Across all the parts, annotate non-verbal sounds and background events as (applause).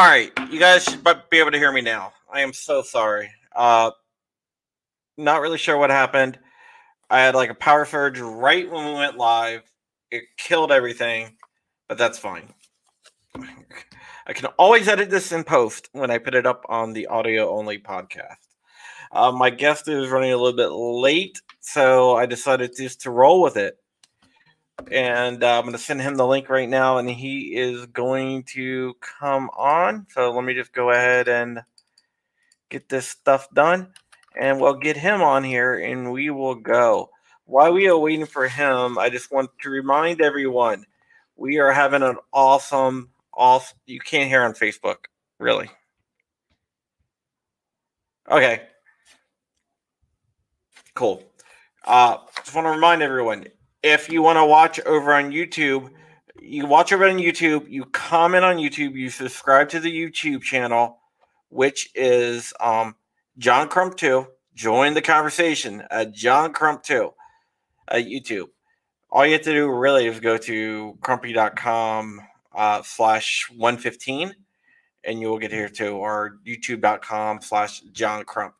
All right, you guys should be able to hear me now. I am so sorry. Uh, not really sure what happened. I had like a power surge right when we went live. It killed everything, but that's fine. I can always edit this in post when I put it up on the audio only podcast. Uh, my guest is running a little bit late, so I decided just to roll with it. And uh, I'm going to send him the link right now, and he is going to come on. So let me just go ahead and get this stuff done, and we'll get him on here, and we will go. While we are waiting for him, I just want to remind everyone we are having an awesome, awesome. You can't hear on Facebook, really. Okay, Cool. Uh, just want to remind everyone if you want to watch over on YouTube, you watch over on YouTube, you comment on YouTube, you subscribe to the YouTube channel, which is um, John Crump 2. Join the conversation at John Crump 2 at YouTube. All you have to do really is go to crumpy.com uh, slash 115 and you will get here too, or youtube.com slash John Crump.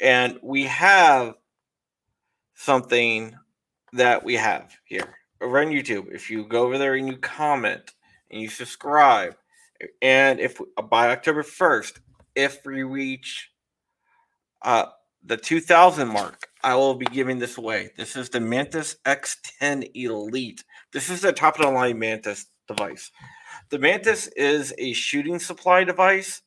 And we have something that we have here over on YouTube. If you go over there and you comment and you subscribe, and if by October 1st, if we reach uh, the 2000 mark, I will be giving this away. This is the Mantis X10 Elite. This is the top of the line Mantis device. The Mantis is a shooting supply device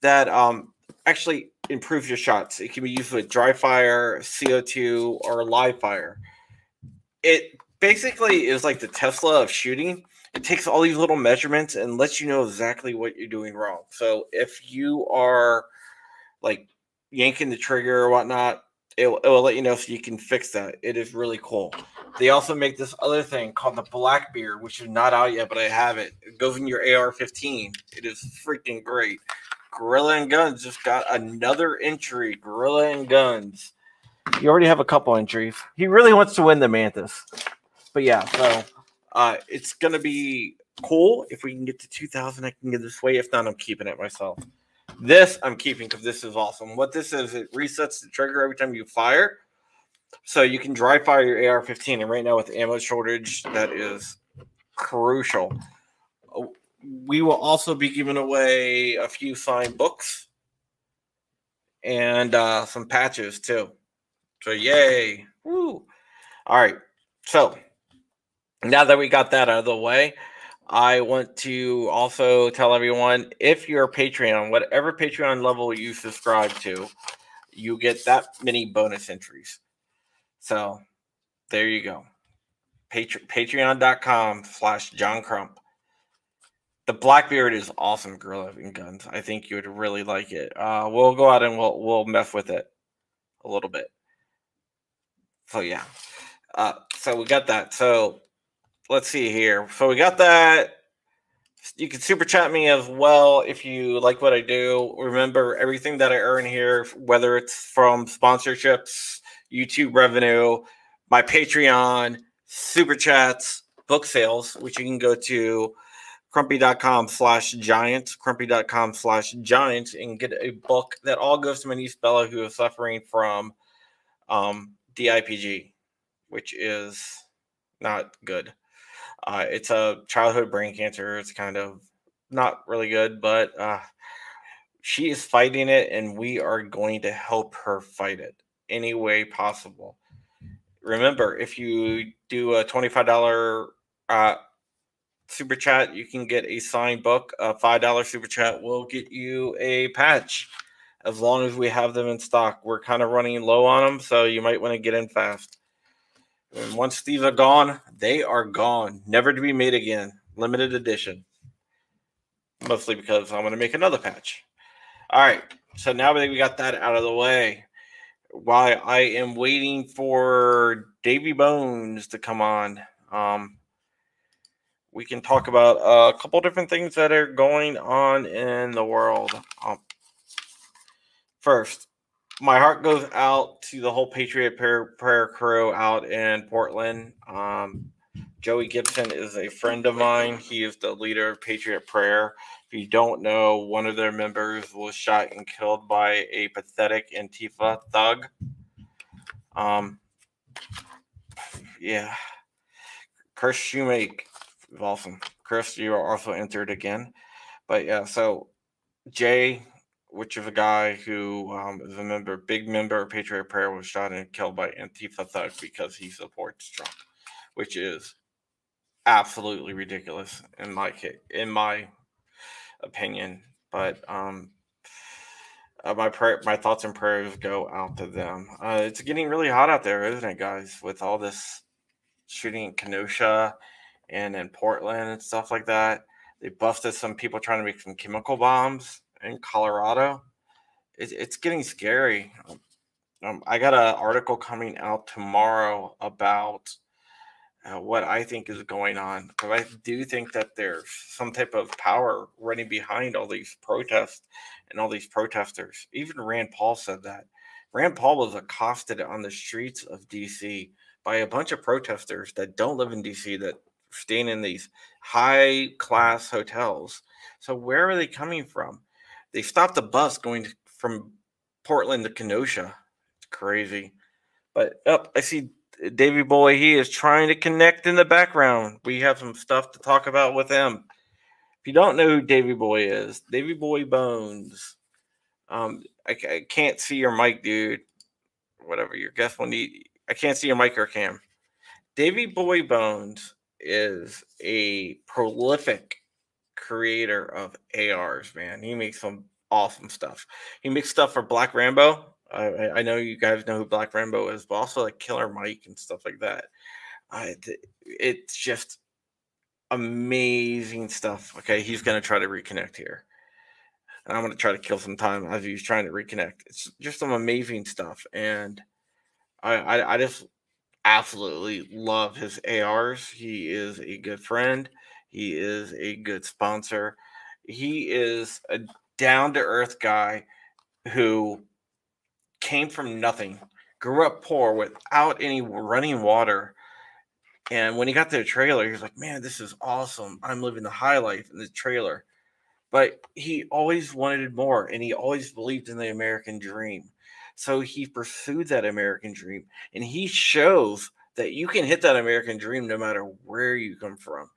that um, actually improves your shots. It can be used with dry fire, CO2, or live fire. It basically is like the Tesla of shooting. It takes all these little measurements and lets you know exactly what you're doing wrong. So if you are like yanking the trigger or whatnot, it, it will let you know so you can fix that. It is really cool. They also make this other thing called the Blackbeard, which is not out yet, but I have it. It goes in your AR 15. It is freaking great. Gorilla and Guns just got another entry. Gorilla and Guns. You already have a couple entries. He really wants to win the Mantis. But yeah, so uh, it's going to be cool. If we can get to 2,000, I can get this way. If not, I'm keeping it myself. This I'm keeping because this is awesome. What this is, it resets the trigger every time you fire. So you can dry fire your AR 15. And right now, with ammo shortage, that is crucial we will also be giving away a few signed books and uh, some patches too. So yay! Woo! All right. So now that we got that out of the way, I want to also tell everyone if you're a Patreon, whatever Patreon level you subscribe to, you get that many bonus entries. So there you go. Patre- Patreon.com slash John Crump. The Blackbeard is awesome, Gorilla and Guns. I think you would really like it. Uh, we'll go out and we'll we'll mess with it a little bit. So yeah, uh, so we got that. So let's see here. So we got that. You can super chat me as well if you like what I do. Remember everything that I earn here, whether it's from sponsorships, YouTube revenue, my Patreon, super chats, book sales, which you can go to crumpy.com slash giants, crumpy.com slash giants, and get a book that all goes to my niece Bella, who is suffering from um, DIPG, which is not good. Uh, it's a childhood brain cancer. It's kind of not really good, but uh, she is fighting it, and we are going to help her fight it any way possible. Remember, if you do a $25 uh, super chat, you can get a signed book. A five dollar super chat will get you a patch, as long as we have them in stock. We're kind of running low on them, so you might want to get in fast. And once these are gone, they are gone, never to be made again. Limited edition. Mostly because I'm going to make another patch. All right, so now that we got that out of the way, while I am waiting for Davy Bones to come on, um, we can talk about a couple different things that are going on in the world. Um, first, my heart goes out to the whole Patriot prayer, prayer crew out in Portland. Um, Joey Gibson is a friend of mine. He is the leader of Patriot Prayer. If you don't know, one of their members was shot and killed by a pathetic Antifa thug. Um, yeah. Chris Shoemake, awesome. Chris, you are also entered again. But yeah, so Jay, which is a guy who um, is a member, big member of Patriot Prayer, was shot and killed by Antifa thugs because he supports Trump, which is absolutely ridiculous in my in my opinion. But um, uh, my prayer, my thoughts and prayers go out to them. Uh, it's getting really hot out there, isn't it, guys? With all this shooting in Kenosha and in Portland and stuff like that. They busted some people trying to make some chemical bombs in Colorado. It, it's getting scary. Um, I got an article coming out tomorrow about uh, what I think is going on because I do think that there's some type of power running behind all these protests and all these protesters. Even Rand Paul said that. Rand Paul was accosted on the streets of DC by a bunch of protesters that don't live in DC that staying in these high class hotels. So where are they coming from? They stopped the bus going from Portland to Kenosha. It's crazy. But up, oh, I see Davy Boy, he is trying to connect in the background. We have some stuff to talk about with him. If you don't know who Davy Boy is, Davy Boy Bones. Um, I, I can't see your mic, dude. Whatever your guest will need. I can't see your mic or cam. Davy Boy Bones is a prolific creator of ARs, man. He makes some awesome stuff. He makes stuff for Black Rambo. I, I know you guys know who Black Rambo is, but also like Killer Mike and stuff like that. It's just amazing stuff. Okay, he's gonna try to reconnect here, and I'm gonna try to kill some time as he's trying to reconnect. It's just some amazing stuff, and I, I, I just absolutely love his ARs. He is a good friend. He is a good sponsor. He is a down to earth guy who came from nothing, grew up poor without any running water. And when he got to the trailer, he was like, man, this is awesome. I'm living the high life in the trailer. But he always wanted more and he always believed in the American dream. So he pursued that American dream and he shows that you can hit that American dream no matter where you come from.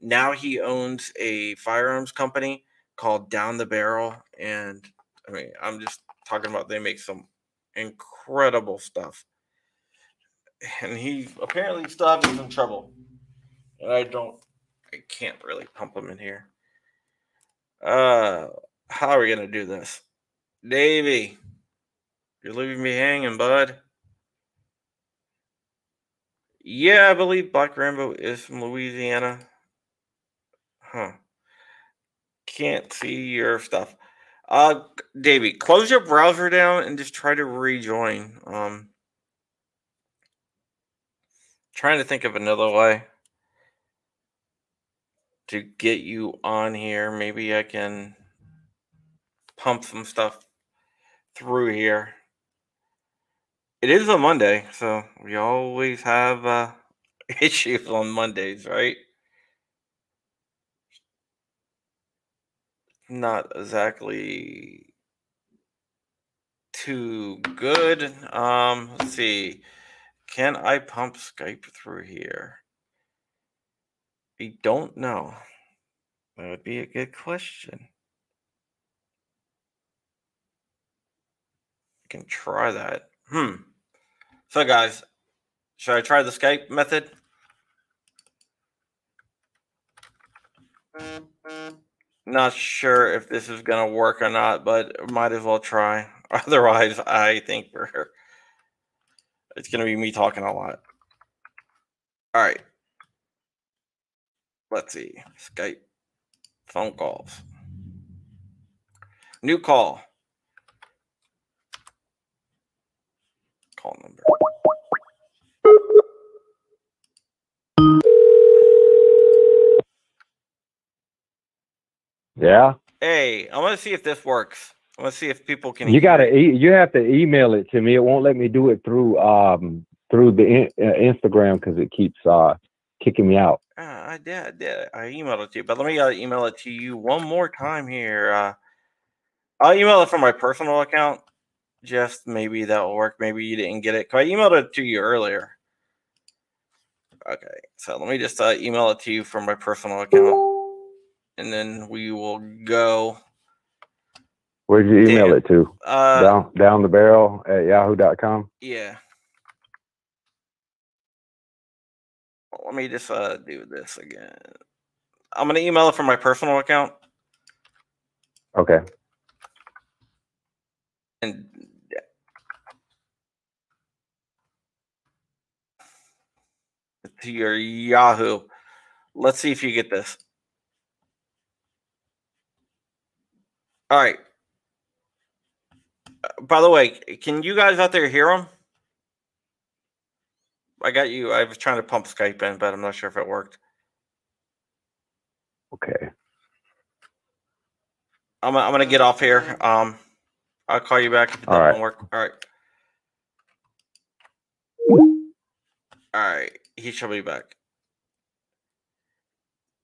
Now he owns a firearms company called Down the Barrel. And I mean, I'm just talking about they make some incredible stuff. And he apparently still having some trouble. And I don't, I can't really pump him in here. Uh, how are we gonna do this, Davey? You're leaving me hanging, bud. Yeah, I believe Black Rambo is from Louisiana. Huh. Can't see your stuff. Uh, Davey, close your browser down and just try to rejoin. Um, trying to think of another way to get you on here. Maybe I can pump some stuff through here. It is a Monday, so we always have uh, (laughs) issues on Mondays, right? Not exactly too good. Um, let's see. Can I pump Skype through here? I don't know. That would be a good question. I can try that. Hmm. So, guys, should I try the Skype method? Not sure if this is going to work or not, but might as well try. (laughs) Otherwise, I think we're it's going to be me talking a lot. All right. Let's see. Skype phone calls. New call. Call number. Yeah. Hey, I want to see if this works. I want to see if people can. You gotta. E- you have to email it to me. It won't let me do it through um through the in- uh, Instagram because it keeps uh kicking me out. Uh, I did, I did. I emailed it to you, but let me uh, email it to you one more time here. Uh, I'll email it from my personal account. Just maybe that will work. Maybe you didn't get it. Cause I emailed it to you earlier. Okay, so let me just uh, email it to you from my personal account, and then we will go. Where'd you email Damn. it to? Uh, down down the barrel at yahoo.com. yeah. Let me just uh, do this again. I'm gonna email it from my personal account, Okay. and to your Yahoo. Let's see if you get this. All right. Uh, By the way, can you guys out there hear them? I got you. I was trying to pump Skype in, but I'm not sure if it worked. Okay. I'm, I'm gonna get off here. Um, I'll call you back if it All right. work. All right. All right. He shall be back.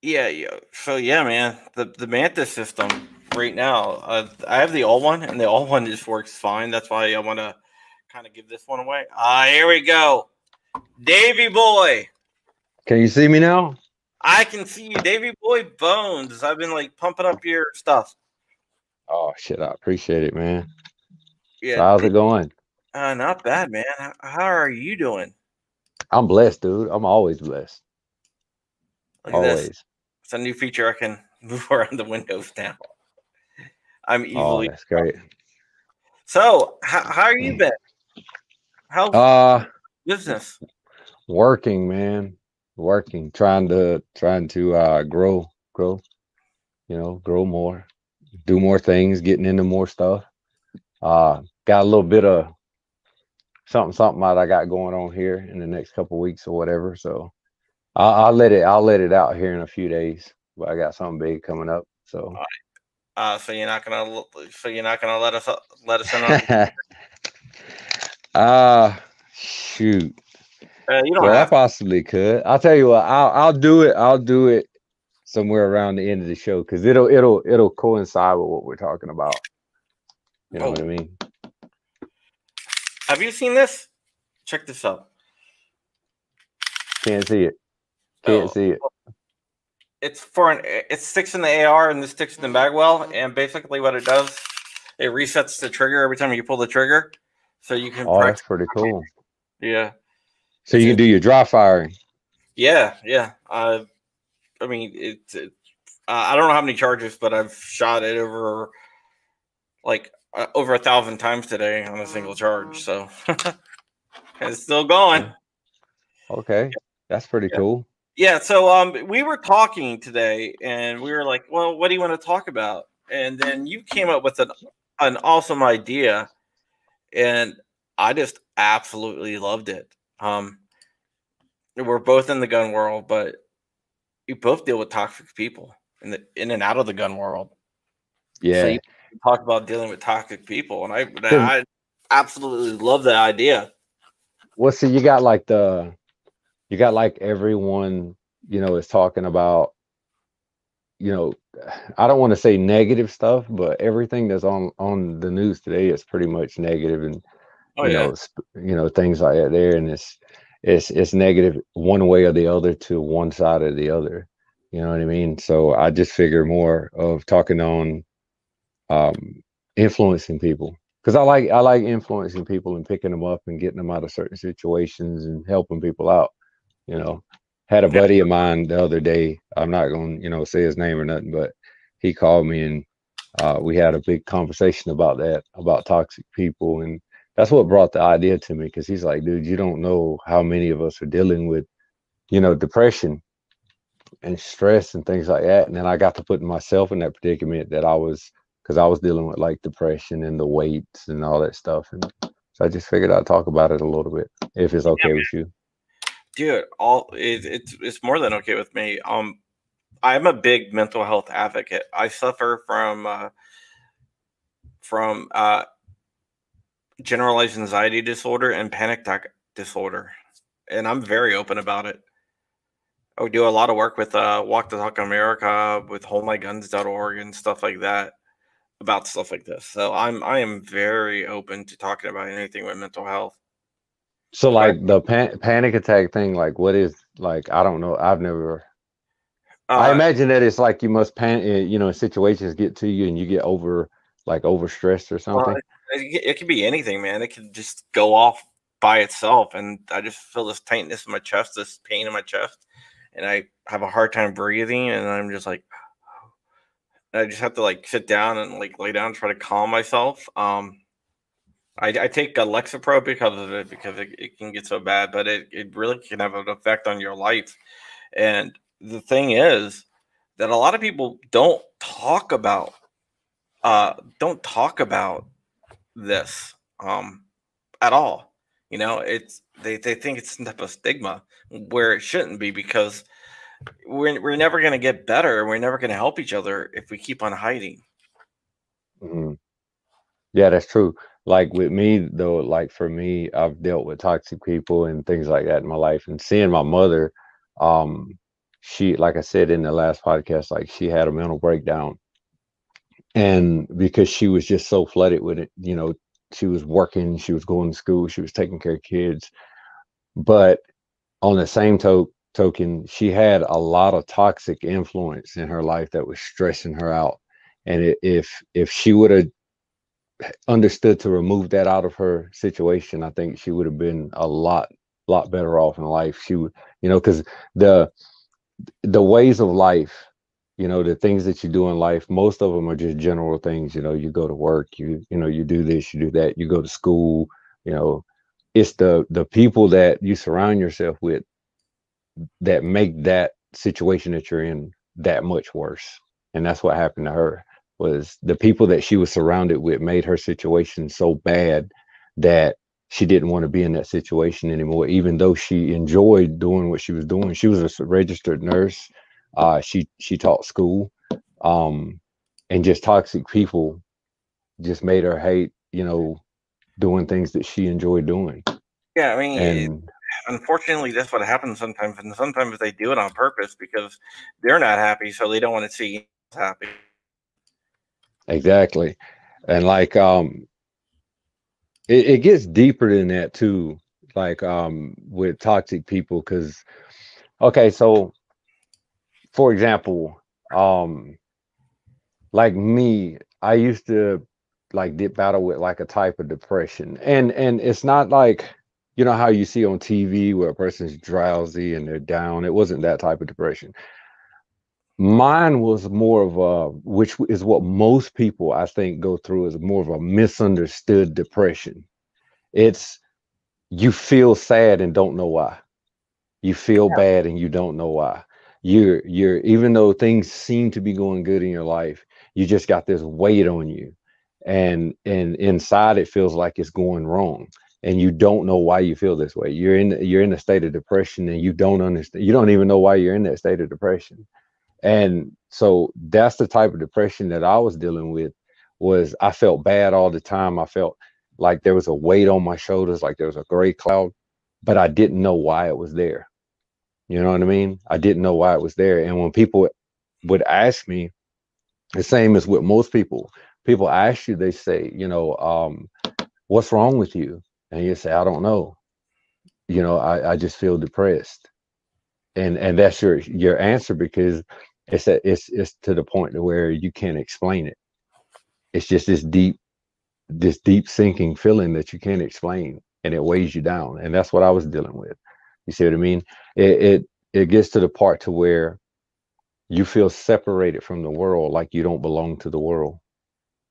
Yeah, yeah. So yeah, man, the the Mantis system right now. Uh, I have the old one, and the old one just works fine. That's why I want to kind of give this one away. Ah, here we go, Davy boy. Can you see me now? I can see you, Davy boy Bones. I've been like pumping up your stuff. Oh shit, I appreciate it, man. Yeah, So how's it going? Uh, not bad, man. How, are you doing? I'm blessed, dude. I'm always blessed. Look at this. Always. It's a new feature. I can (laughs) move around the windows now. I'm Oh, easily. that's great. so, how, how are you been? How Uh business? working, man. Working, trying to trying to uh grow, grow, you know, grow more, do more things, getting into more stuff. Uh got a little bit of something something that I got going on here in the next couple weeks or whatever. So I'll, I'll let it I'll let it out here in a few days. But I got something big coming up. So Uh, so you're not gonna so you're not gonna let us let us in on. uh (laughs) shoot. Uh, you don't Well, I possibly could. I'll tell you what. I'll I'll do it. I'll do it somewhere around the end of the show because it'll it'll it'll coincide with what we're talking about. You know what I Oh. mean? Have you seen this? Check this out. Can't see it. Can't Oh. see it. It's for an it sticks in the AR and this sticks in the magwell, and basically what it does, it resets the trigger every time you pull the trigger, so you can. Oh, that's pretty cool. yeah. So you can do your dry firing. Yeah, yeah. Uh, I mean, it's. It, uh, I don't know how many charges, but I've shot it over like uh, over a thousand times today on a single charge. So (laughs) it's still going. Okay, that's pretty Yeah. cool. Yeah. So um, we were talking today, and we were like, "Well, what do you want to talk about?" And then you came up with an an awesome idea, and I just absolutely loved it. Um, we're both in the gun world, but you both deal with toxic people in the in and out of the gun world. Yeah. you talk about dealing with toxic people, and I I absolutely love that idea. well, see, you got like the, you got like everyone, you know, is talking about, you know, I don't want to say negative stuff, but everything that's on on the news today is pretty much negative and Oh you yeah, know, you know, things like that there, and it's it's it's negative one way or the other to one side or the other. You know what I mean? So I just figure more of talking on um influencing people because I like I like influencing people and picking them up and getting them out of certain situations and helping people out. You know, had a buddy of mine the other day. I'm not going to you know say his name or nothing, but he called me and uh, we had a big conversation about that about toxic people and that's what brought the idea to me because he's like, dude, you don't know how many of us are dealing with, you know, depression and stress and things like that. And then I got to put myself in that predicament that I was because I was dealing with like depression and the weights and all that stuff. And so I just figured I'd talk about it a little bit if it's okay with you. Dude. All it, it's it's more than okay with me. Um, I'm a big mental health advocate. I suffer from uh, from uh, generalized anxiety disorder and panic attack disorder, and I'm very open about it. I do a lot of work with uh, Walk the Talk America, with HoldMyGuns.org and stuff like that about stuff like this. So I'm I am very open to talking about anything with mental health. So like the pan- panic attack thing, like what is like? I don't know. I've never. Uh, I imagine that it's like you must pan. Eh, you know, situations get to you and you get over like overstressed or something. Well, it, it could be anything, man. It could just go off by itself, and I just feel this tightness in my chest, this pain in my chest, and I have a hard time breathing, and I'm just like, (sighs) I just have to like sit down and like lay down, try to calm myself. Um, I, I take Lexapro because of it because it, it can get so bad, but it, it really can have an effect on your life. And the thing is that a lot of people don't talk about uh don't talk about this um at all. You know, it's they, they think it's some type of stigma where it shouldn't be because we're we're never gonna get better. And we're never gonna help each other if we keep on hiding. Mm-hmm. Yeah, that's true like with me though like for me i've dealt with toxic people and things like that in my life and seeing my mother um she like i said in the last podcast like she had a mental breakdown and because she was just so flooded with it you know she was working she was going to school she was taking care of kids but on the same to- token she had a lot of toxic influence in her life that was stressing her out and if if she would have understood to remove that out of her situation, I think she would have been a lot, lot better off in life. She would, you know, because the the ways of life, you know, the things that you do in life, most of them are just general things. You know, you go to work, you you know, you do this, you do that, you go to school. You know, it's the the people that you surround yourself with that make that situation that you're in that much worse. And that's what happened to her was the people that she was surrounded with made her situation so bad that she didn't want to be in that situation anymore. Even though she enjoyed doing what she was doing she was a registered nurse uh, she she taught school um, and just toxic people just made her hate you know doing things that she enjoyed doing. Yeah i mean and, unfortunately that's what happens sometimes and sometimes they do it on purpose because they're not happy so they don't want to see you happy Exactly. And like um it, it gets deeper than that too, like um with toxic people, because okay, so for example, um like me, I used to like dip battle with like a type of depression. And and it's not like you know how you see on TV where a person's drowsy and they're down. It wasn't that type of depression. Mine was more of a, which is what most people I think go through, is more of a misunderstood depression. It's you feel sad and don't know why. You feel yeah. bad and you don't know why. You're you're even though things seem to be going good in your life, you just got this weight on you, and and inside it feels like it's going wrong and you don't know why you feel this way you're in you're in a state of depression and you don't understand you don't even know why you're in that state of depression and so that's the type of depression that I was dealing with was I felt bad all the time. I felt like there was a weight on my shoulders, like there was a gray cloud, but I didn't know why it was there. You know what I mean? I didn't know why it was there. And when people would ask me, the same as with most people, people ask you, they say, you know, um, what's wrong with you? And you say, I don't know. You know, I, I just feel depressed and and that's your your answer because it's a, it's it's to the point to where you can't explain it. It's just this deep this deep sinking feeling that you can't explain and it weighs you down and that's what I was dealing with. You see what I mean? It it it gets to the part to where you feel separated from the world like you don't belong to the world.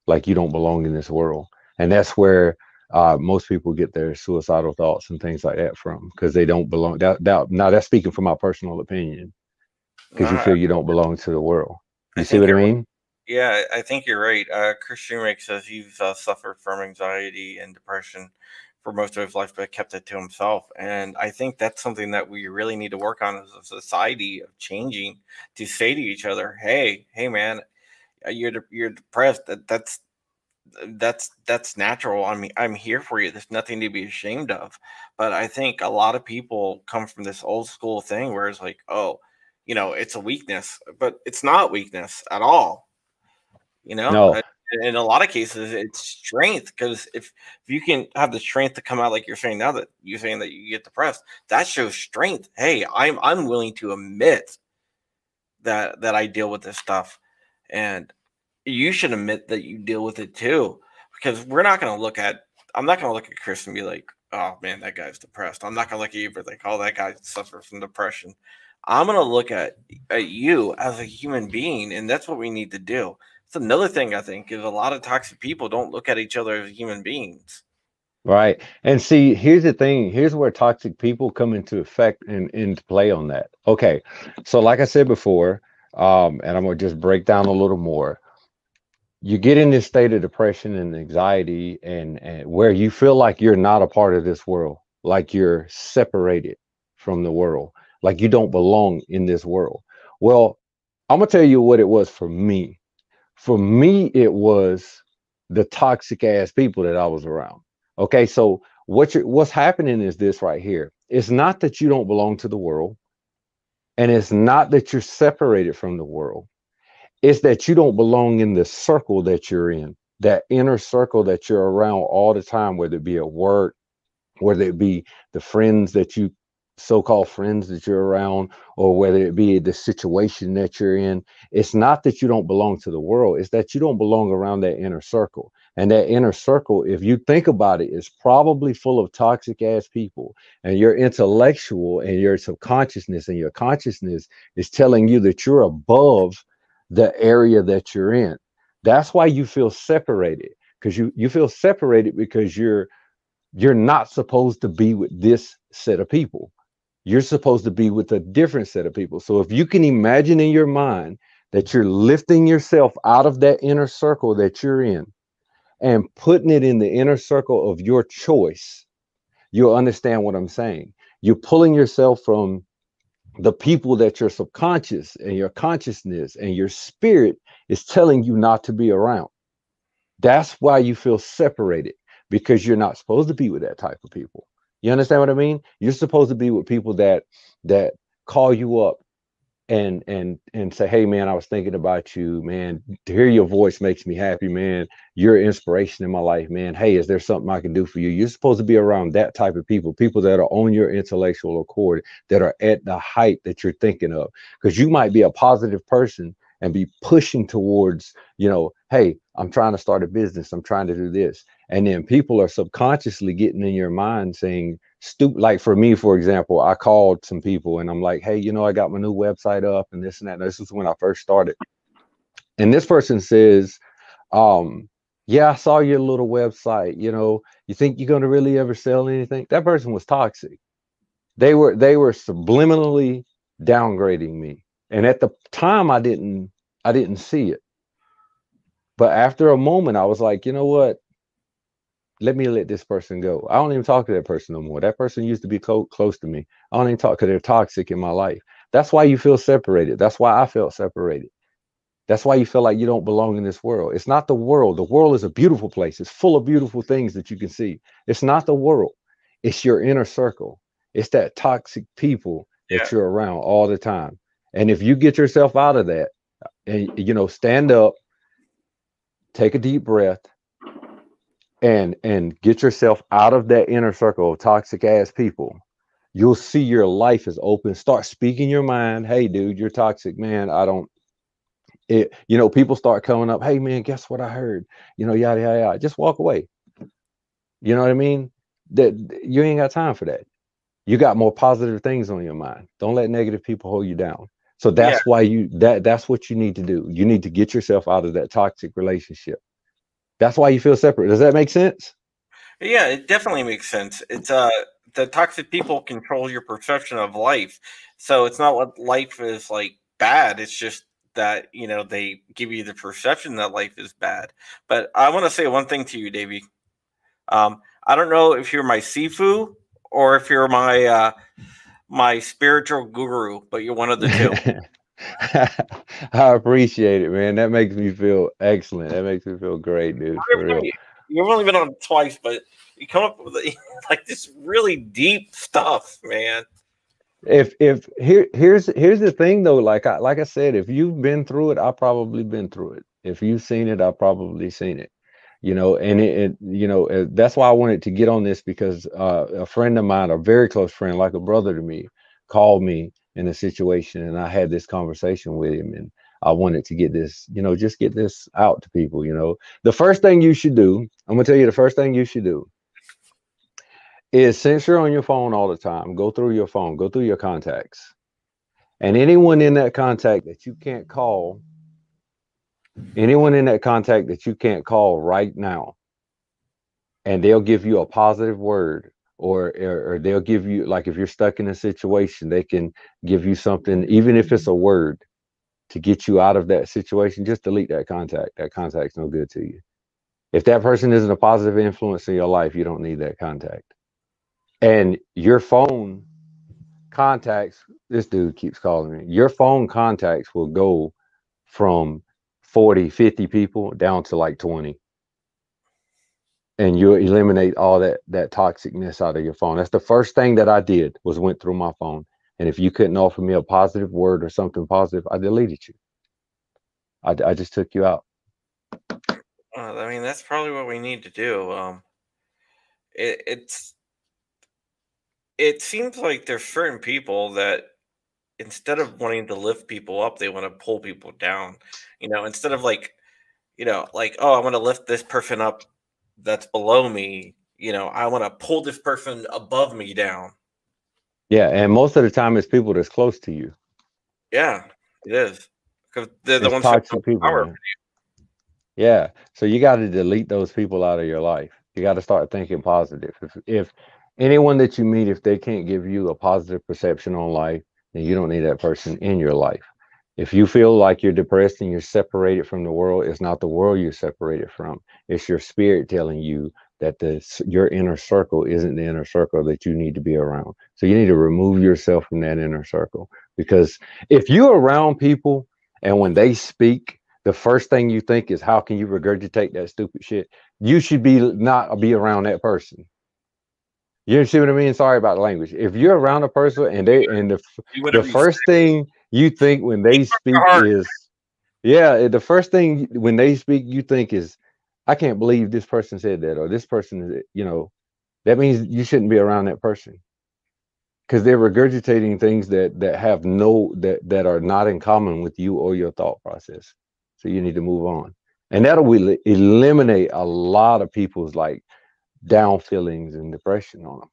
Like you don't belong in this world. And that's where uh, most people get their suicidal thoughts and things like that from because they don't belong. That, that, now that's speaking from my personal opinion because you feel you don't belong to the world. You I see what I mean? Yeah, I think you're right. Uh, Chris Shoemake says he's uh, suffered from anxiety and depression for most of his life, but kept it to himself. And I think that's something that we really need to work on as a society of changing to say to each other, "Hey, hey, man, uh, you're de- you're depressed. That that's that's that's natural. I mean, I'm here for you. There's nothing to be ashamed of. But I think a lot of people come from this old school thing where it's like, oh, you know it's a weakness, but it's not weakness at all. You know, no. in a lot of cases, it's strength because if if you can have the strength to come out like you're saying now that you're saying that you get depressed, that shows strength. Hey, I'm I'm willing to admit that that I deal with this stuff, and you should admit that you deal with it too, because we're not going to look at. I'm not going to look at Chris and be like, oh man, that guy's depressed. I'm not gonna look at you but like, oh, that guy suffers from depression. I'm gonna look at, at you as a human being, and that's what we need to do. It's another thing I think is a lot of toxic people don't look at each other as human beings. Right. And see, here's the thing. Here's where toxic people come into effect and into play on that. Okay. So, like I said before, um, and I'm gonna just break down a little more you get in this state of depression and anxiety and, and where you feel like you're not a part of this world like you're separated from the world like you don't belong in this world. Well i'm gonna tell you what it was for me. For me it was the toxic ass people that i was around. Okay so what you're what's happening is this right here. It's not that you don't belong to the world and it's not that you're separated from the world it's that you don't belong in the circle that you're in, that inner circle that you're around all the time, whether it be at work, whether it be the friends that you so-called friends that you're around or whether it be the situation that you're in. It's not that you don't belong to the world it's that you don't belong around that inner circle. And that inner circle if you think about it is probably full of toxic ass people. And your intellectual and your subconsciousness and your consciousness is telling you that you're above the area that you're in. That's why you feel separated because you you feel separated because you're you're not supposed to be with this set of people. You're supposed to be with a different set of people. So if you can imagine in your mind that you're lifting yourself out of that inner circle that you're in and putting it in the inner circle of your choice, you'll understand what I'm saying. You're pulling yourself from the people that your subconscious and your consciousness and your spirit is telling you not to be around. That's why you feel separated because you're not supposed to be with that type of people. You understand what I mean? You're supposed to be with people that that call you up and and and say hey man i was thinking about you man. To hear your voice makes me happy man. You're inspiration in my life man. Hey is there something i can do for you? You're supposed to be around that type of people people that are on your intellectual accord that are at the height that you're thinking of because you might be a positive person and be pushing towards you know hey i'm trying to start a business. I'm trying to do this. And then people are subconsciously getting in your mind saying stupid like for me for example i called some people and i'm like hey you know i got my new website up and this and that. And this is when i first started. And this person says um yeah i saw your little website. You know you think you're going to really ever sell anything? That person was toxic. They were they were subliminally downgrading me and at the time i didn't i didn't see it but after a moment i was like you know what let me let this person go. I don't even talk to that person no more. That person used to be close close to me. I don't even talk because they're toxic in my life. That's why you feel separated. That's why I felt separated. That's why you feel like you don't belong in this world. It's not the world. The world is a beautiful place. It's full of beautiful things that you can see. It's not the world. It's your inner circle. It's that toxic people that you're around all the time. And if you get yourself out of that and you know, stand up, take a deep breath, and and get yourself out of that inner circle of toxic ass people you'll see your life is open. Start speaking your mind. Hey dude you're toxic man. I don't it you know people start coming up hey man guess what i heard? You know yada yada yada. Just walk away. You know what i mean? That you ain't got time for that. You got more positive things on your mind. Don't let negative people hold you down so that's yeah. why you that that's what you need to do you need to get yourself out of that toxic relationship that's why you feel separate. Does that make sense? Yeah, it definitely makes sense. It's uh the toxic people control your perception of life. So it's not what life is like bad. It's just that you know they give you the perception that life is bad. But I want to say one thing to you, Davey. Um, I don't know if you're my Sifu or if you're my uh, my spiritual guru, but you're one of the two. (laughs) I appreciate it, man. That makes me feel excellent. That makes me feel great, dude. You've only been on twice, but you come up with (laughs) like this really deep stuff, man. if if here here's here's the thing though like i like i said if you've been through it i've probably been through it if you've seen it i've probably seen it you know and it, it you know uh, that's why i wanted to get on this because uh, a friend of mine a very close friend like a brother to me called me in a situation and i had this conversation with him and i wanted to get this you know just get this out to people you know the first thing you should do i'm gonna tell you the first thing you should do is since you're on your phone all the time, go through your phone, go through your contacts. And anyone in that contact that you can't call, anyone in that contact that you can't call right now, and they'll give you a positive word or, or, or they'll give you like if you're stuck in a situation, they can give you something, even if it's a word to get you out of that situation, just delete that contact. That contact's no good to you. If that person isn't a positive influence in your life, you don't need that contact and your phone contacts this dude keeps calling me your phone contacts will go from 40 50 people down to like 20 and you eliminate all that that toxicness out of your phone. That's the first thing that i did was went through my phone. And if you couldn't offer me a positive word or something positive i deleted you. I, I just took you out. Well, i mean that's probably what we need to do. Um it, it's it seems like there's certain people that instead of wanting to lift people up, they want to pull people down. You know, instead of like, you know, like, oh, I want to lift this person up that's below me. You know, I want to pull this person above me down. Yeah, and most of the time it's people that's close to you. Yeah, it is because they're the It's ones that toxic people. power. man. Yeah, so you got to delete those people out of your life. You got to start thinking positive. If if anyone that you meet, if they can't give you a positive perception on life, then you don't need that person in your life. If you feel like you're depressed and you're separated from the world, it's not the world you're separated from. It's your spirit telling you that the your inner circle isn't the inner circle that you need to be around. So you need to remove yourself from that inner circle because if you're around people and when they speak, the first thing you think is how can you regurgitate that stupid shit? You should be not be around that person. You see what I mean? Sorry about the language. If you're around a person and they and the the first thing you think when they speak is yeah the first thing when they speak you think is i can't believe this person said that or this person is you know. That means you shouldn't be around that person. Because they're regurgitating things that that have no that that are not in common with you or your thought process. So you need to move on. And that'll will eliminate a lot of people's like down feelings and depression on them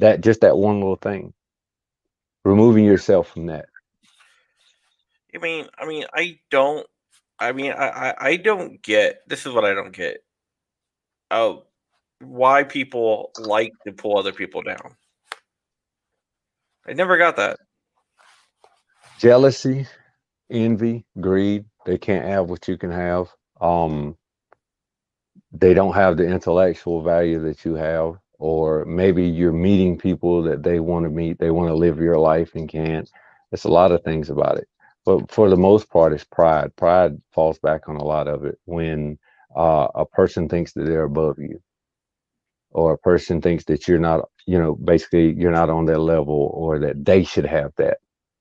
that just that one little thing removing yourself from that I mean, I mean, I don't. I mean, I, I, I don't get. This is what I don't get. Oh, why people like to pull other people down. I never got that. jealousy, envy, greed. They can't have what you can have. Um, they don't have the intellectual value that you have, or maybe you're meeting people that they want to meet. They want to live your life and can't. It's a lot of things about it, but for the most part, it's pride. Pride falls back on a lot of it when uh, a person thinks that they're above you, or a person thinks that you're not. You know, basically, you're not on their level, or that they should have that.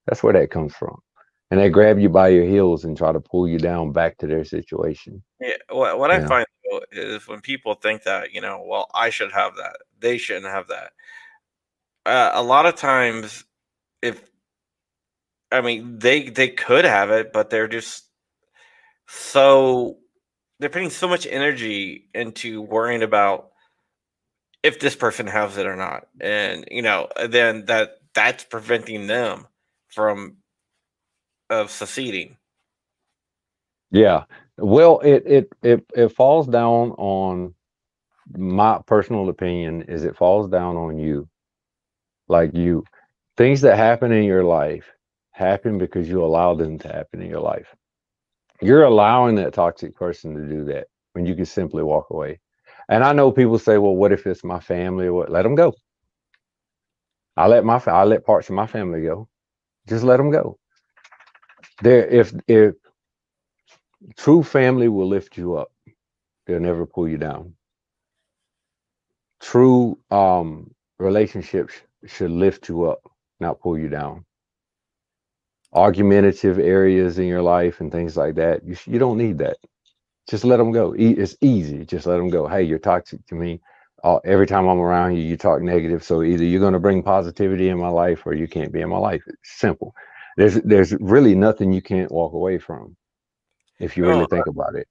That's where that comes from. And they grab you by your heels and try to pull you down back to their situation. Yeah, what, what I find though is when people think that you know, well, I should have that, they shouldn't have that. Uh, a lot of times, if I mean, they they could have it, but they're just so they're putting so much energy into worrying about if this person has it or not, and you know, then that that's preventing them from of succeeding. Yeah. Well, it it it it falls down on my personal opinion is it falls down on you. Like you things that happen in your life happen because you allow them to happen in your life. You're allowing that toxic person to do that when you can simply walk away. And I know people say, "Well, what if it's my family?" Or what? Let them go. I let my I let parts of my family go. Just let them go. There, if if true family will lift you up, they'll never pull you down. True um relationships should lift you up. not pull you down. Argumentative areas in your life and things like that, you, you don't need that. Just let them go. It's easy. Just let them go. Hey, you're toxic to me. Uh, every time I'm around you, you talk negative. So either you're going to bring positivity in my life or you can't be in my life. It's simple. There's there's really nothing you can't walk away from if you really oh, think about it.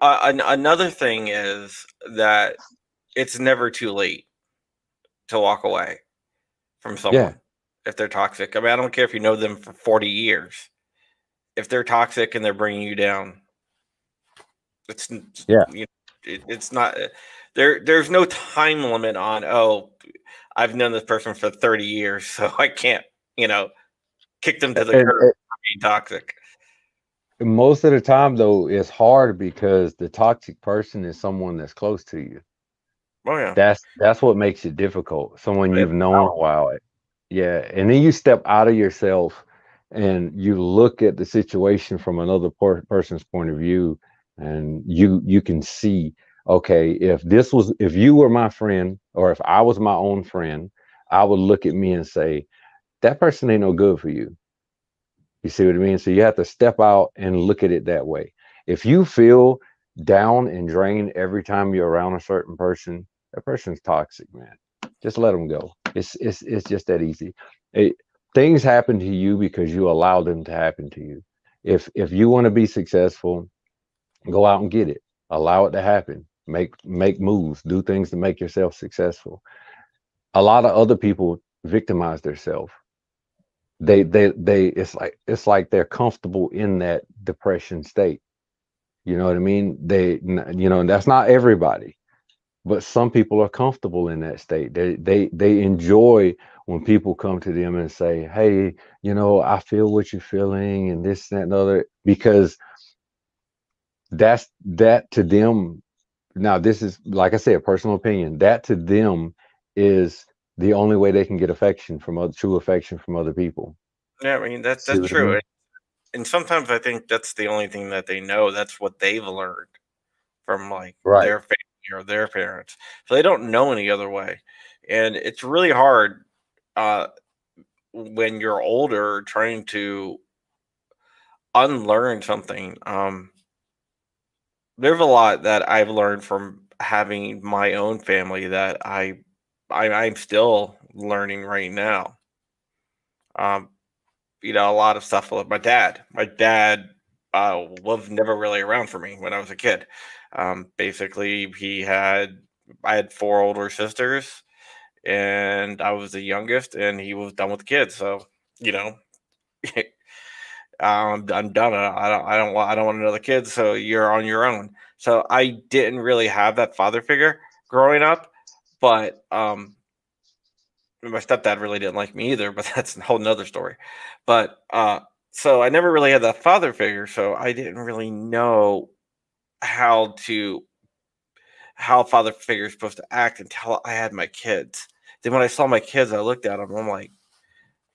Uh, another thing is that it's never too late to walk away from someone yeah. if they're toxic. I mean, I don't care if you know them for 40 years. If they're toxic and they're bringing you down, it's yeah, you know, it, it's not there. There's no time limit on. Oh, I've known this person for 30 years, (laughs) so I can't, you know, kick them to the and, curb for being toxic. Most of the time, though, it's hard because the toxic person is someone that's close to you. Oh yeah. That's that's what makes it difficult. Someone you've known a while. Yeah. And then you step out of yourself and you look at the situation from another per- person's point of view and you you can see okay if this was if you were my friend or if i was my own friend i would look at me and say that person ain't no good for you you see what i mean so you have to step out and look at it that way if you feel down and drained every time you're around a certain person that person's toxic, man. Just let them go. It's it's it's just that easy. It, things happen to you because you allow them to happen to you. If if you want to be successful, go out and get it. Allow it to happen. Make make moves. Do things to make yourself successful. A lot of other people victimize themselves. They they they it's like it's like they're comfortable in that depression state. You know what I mean? They you know, and that's not everybody but some people are comfortable in that state they they they enjoy when people come to them and say hey you know i feel what you're feeling and this and that and other because that's that to them now this is like i said a personal opinion that to them is the only way they can get affection from other true affection from other people yeah i mean that's that's true I mean? and sometimes i think that's the only thing that they know that's what they've learned from like right. their family or their parents. So they don't know any other way. And it's really hard uh, when you're older trying to unlearn something. Um, there's a lot that I've learned from having my own family that I, I I'm still learning right now. Um, you know, a lot of stuff with my dad. My dad uh, was never really around for me when I was a kid. Um, basically, he had I had four older sisters, and I was the youngest, and he was done with kids. So you know, (laughs) um, I'm done. I don't. I don't want. I don't want another kid. So you're on your own. So I didn't really have that father figure growing up, but um, my stepdad really didn't like me either. (laughs) But that's a whole nother story. But uh, so I never really had that father figure. So I didn't really know how to how father figure is supposed to act until I had my kids. Then when I saw my kids, I looked at them. I'm like,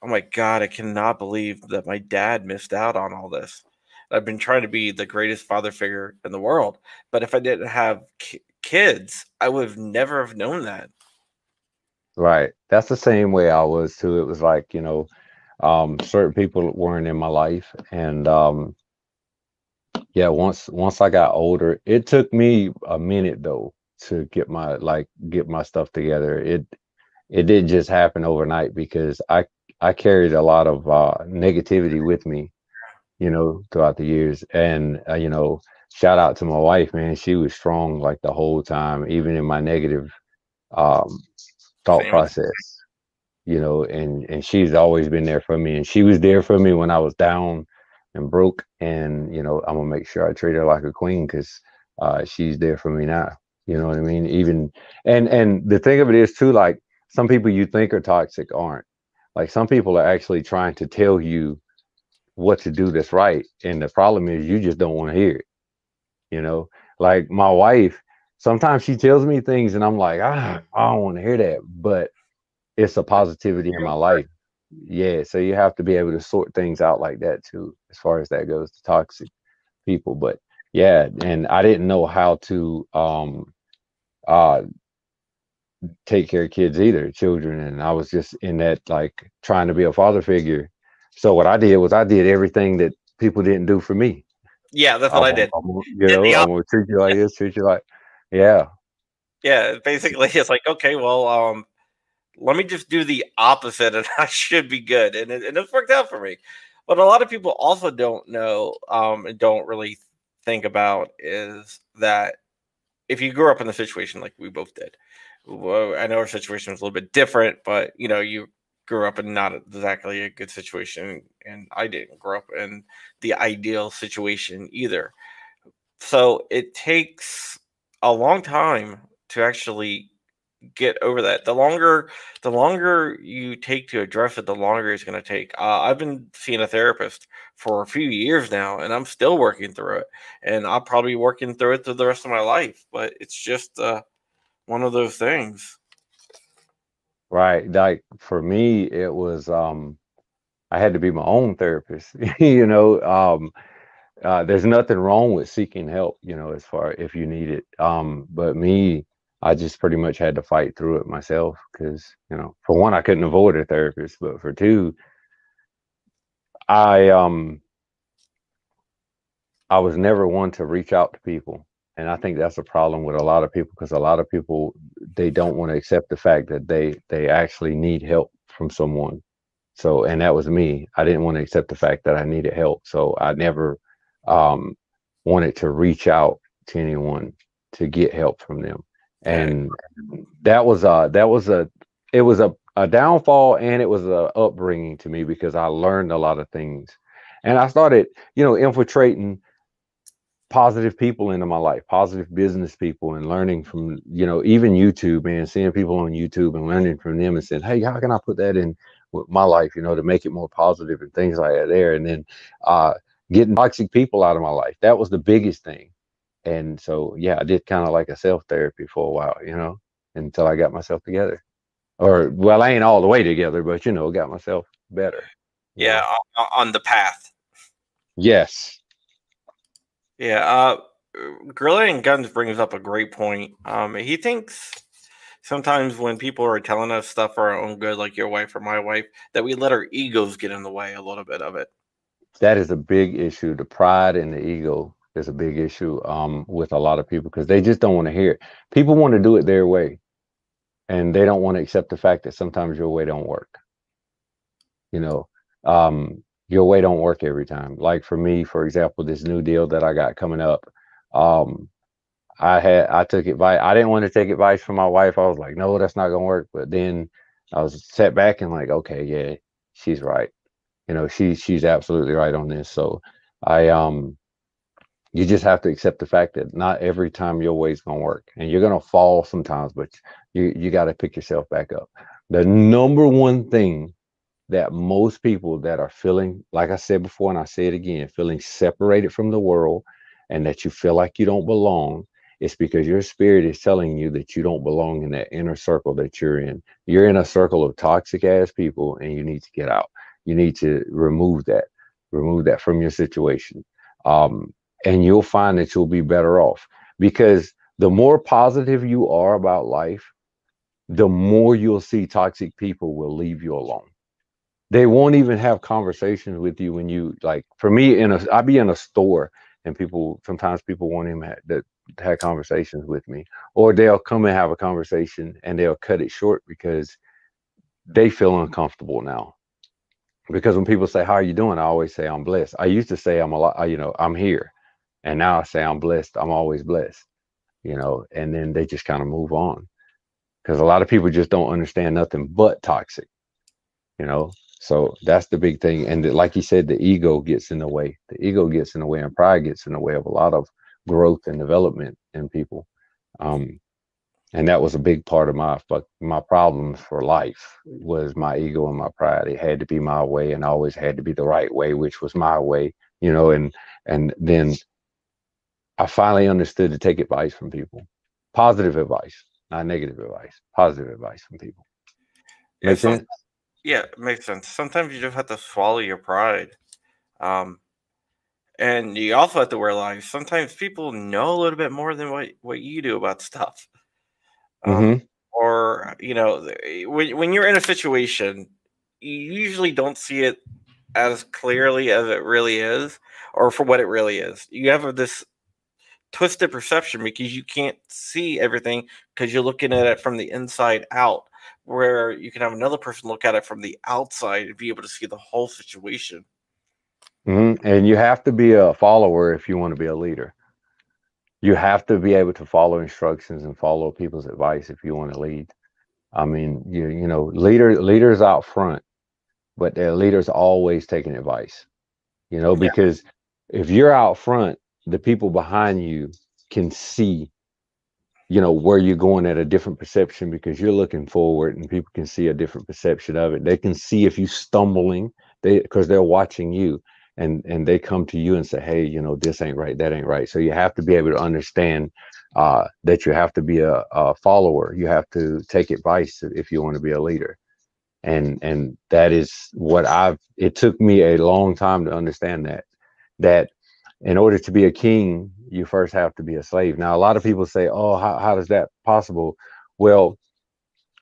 oh my god, I cannot believe that my dad missed out on all this. I've been trying to be the greatest father figure in the world, but if I didn't have kids, I would have never have known that. Right. That's the same way I was too. It was like you know, um, certain people weren't in my life, and um, yeah once once i got older it took me a minute though to get my like get my stuff together it it didn't just happen overnight because i i carried a lot of uh negativity with me you know throughout the years and uh, you know shout out to my wife man. She was strong like the whole time even in my negative um thought Same. process you know and and she's always been there for me and she was there for me when i was down and broke and you know i'm gonna make sure i treat her like a queen because uh, she's there for me now you know what i mean? Even and and the thing of it is too like some people you think are toxic aren't. Like some people are actually trying to tell you what to do that's right and the problem is you just don't want to hear it you know like my wife sometimes she tells me things and i'm like ah, i don't want to hear that but it's a positivity in my life yeah so you have to be able to sort things out like that too as far as that goes to toxic people but yeah and i didn't know how to um uh take care of kids either, children, and I was just in that like trying to be a father figure. So what I did was I did everything that people didn't do for me. Yeah, that's what I'm, i did. I'm, you know, I'm gonna treat you like this, treat you like, yeah, yeah. Basically, (laughs) it's like okay, well, um, let me just do the opposite, and (laughs) I should be good, and it, and it's worked out for me. But a lot of people also don't know, um, and don't really think about is that if you grew up in a situation like we both did, well, I know our situation was a little bit different, but you know, you grew up in not exactly a good situation, and I didn't grow up in the ideal situation either. So it takes a long time to actually get over that. The longer the longer you take to address it, the longer it's going to take. Uh, I've been seeing a therapist for a few years now, and I'm still working through it. And I'll probably be working through it through the rest of my life. But it's just uh, one of those things. Right. Like for me, it was um, I had to be my own therapist. (laughs) you know, um, uh, there's nothing wrong with seeking help. You know, as far if you need it. Um, but me I just pretty much had to fight through it myself because, you know, for one, I couldn't avoid a therapist, but for two, I um I was never one to reach out to people. And I think that's a problem with a lot of people because a lot of people they don't want to accept the fact that they they actually need help from someone. So and that was me. I didn't want to accept the fact that I needed help. So I never um wanted to reach out to anyone to get help from them and that was a that was a it was a, a downfall and it was a upbringing to me because I learned a lot of things and I started you know infiltrating positive people into my life positive business people and learning from you know even YouTube and seeing people on YouTube and learning from them and saying hey how can I put that in with my life you know to make it more positive and things like that there? And then uh getting toxic people out of my life. That was the biggest thing. And so yeah i did kind of like a self therapy for a while you know until i got myself together. Or well i ain't all the way together but you know got myself better yeah on the path. Yes yeah uh gorilla and guns brings up a great point um he thinks sometimes when people are telling us stuff for our own good like your wife or my wife that we let our egos get in the way a little bit of it that is a big issue the pride and the ego is a big issue um, with a lot of people because they just don't want to hear it. People want to do it their way, and they don't want to accept the fact that sometimes your way don't work. You know, um, your way don't work every time. Like for me, for example, this new deal that I got coming up, um, I had I took advice. I didn't want to take advice from my wife. I was like, no, that's not gonna work. But then I was set back and like, okay, yeah, she's right. You know, she she's absolutely right on this. So I um you just have to accept the fact that not every time your way's to work and you're to fall sometimes but you you got to pick yourself back up the number one thing that most people that are feeling like i said before and i say it again feeling separated from the world and that you feel like you don't belong it's because your spirit is telling you that you don't belong in that inner circle that you're in. You're in a circle of toxic ass people and you need to get out. You need to remove that remove that from your situation. Um, and you'll find that you'll be better off because the more positive you are about life, the more you'll see toxic people will leave you alone. They won't even have conversations with you when you like. For me, in a, I'll be in a store and people sometimes people won't even have, that have conversations with me, or they'll come and have a conversation and they'll cut it short because they feel uncomfortable now. Because when people say, "How are you doing?" I always say, "I'm blessed." I used to say, "I'm a lot," you know, "I'm here." And now I say I'm blessed. I'm always blessed, you know, and then they just kind of move on. Because a lot of people just don't understand nothing but toxic, you know. So that's the big thing. And like you said, the ego gets in the way. The ego gets in the way, and pride gets in the way of a lot of growth and development in people. Um, and that was a big part of my my problems for life was my ego and my pride. It had to be my way, and always had to be the right way, which was my way, you know. And and then I finally understood to take advice from people, positive advice, not negative advice, positive advice from people. Make yeah, sense? Yeah, it makes sense. Sometimes you just have to swallow your pride. Um, and you also have to realize sometimes people know a little bit more than what, what you do about stuff. Um, mm-hmm. or you know, when when you're in a situation, you usually don't see it as clearly as it really is, or for what it really is. You have this twisted perception because you can't see everything because you're looking at it from the inside out where you can have another person look at it from the outside and be able to see the whole situation mm-hmm. and you have to be a follower if you want to be a leader you have to be able to follow instructions and follow people's advice if you want to lead i mean you you know leader leaders out front but their leaders always taking advice you know because yeah. if you're out front the people behind you can see you know where you're going at a different perception because you're looking forward and people can see a different perception of it. They can see if you're stumbling they because they're watching you and and they come to you and say hey you know this ain't right that ain't right. So you have to be able to understand uh, that you have to be a, a follower. You have to take advice if you want to be a leader. And and that is what i've it took me a long time to understand that that in order to be a king, you first have to be a slave. Now, a lot of people say, "Oh, how, how is that possible?" Well,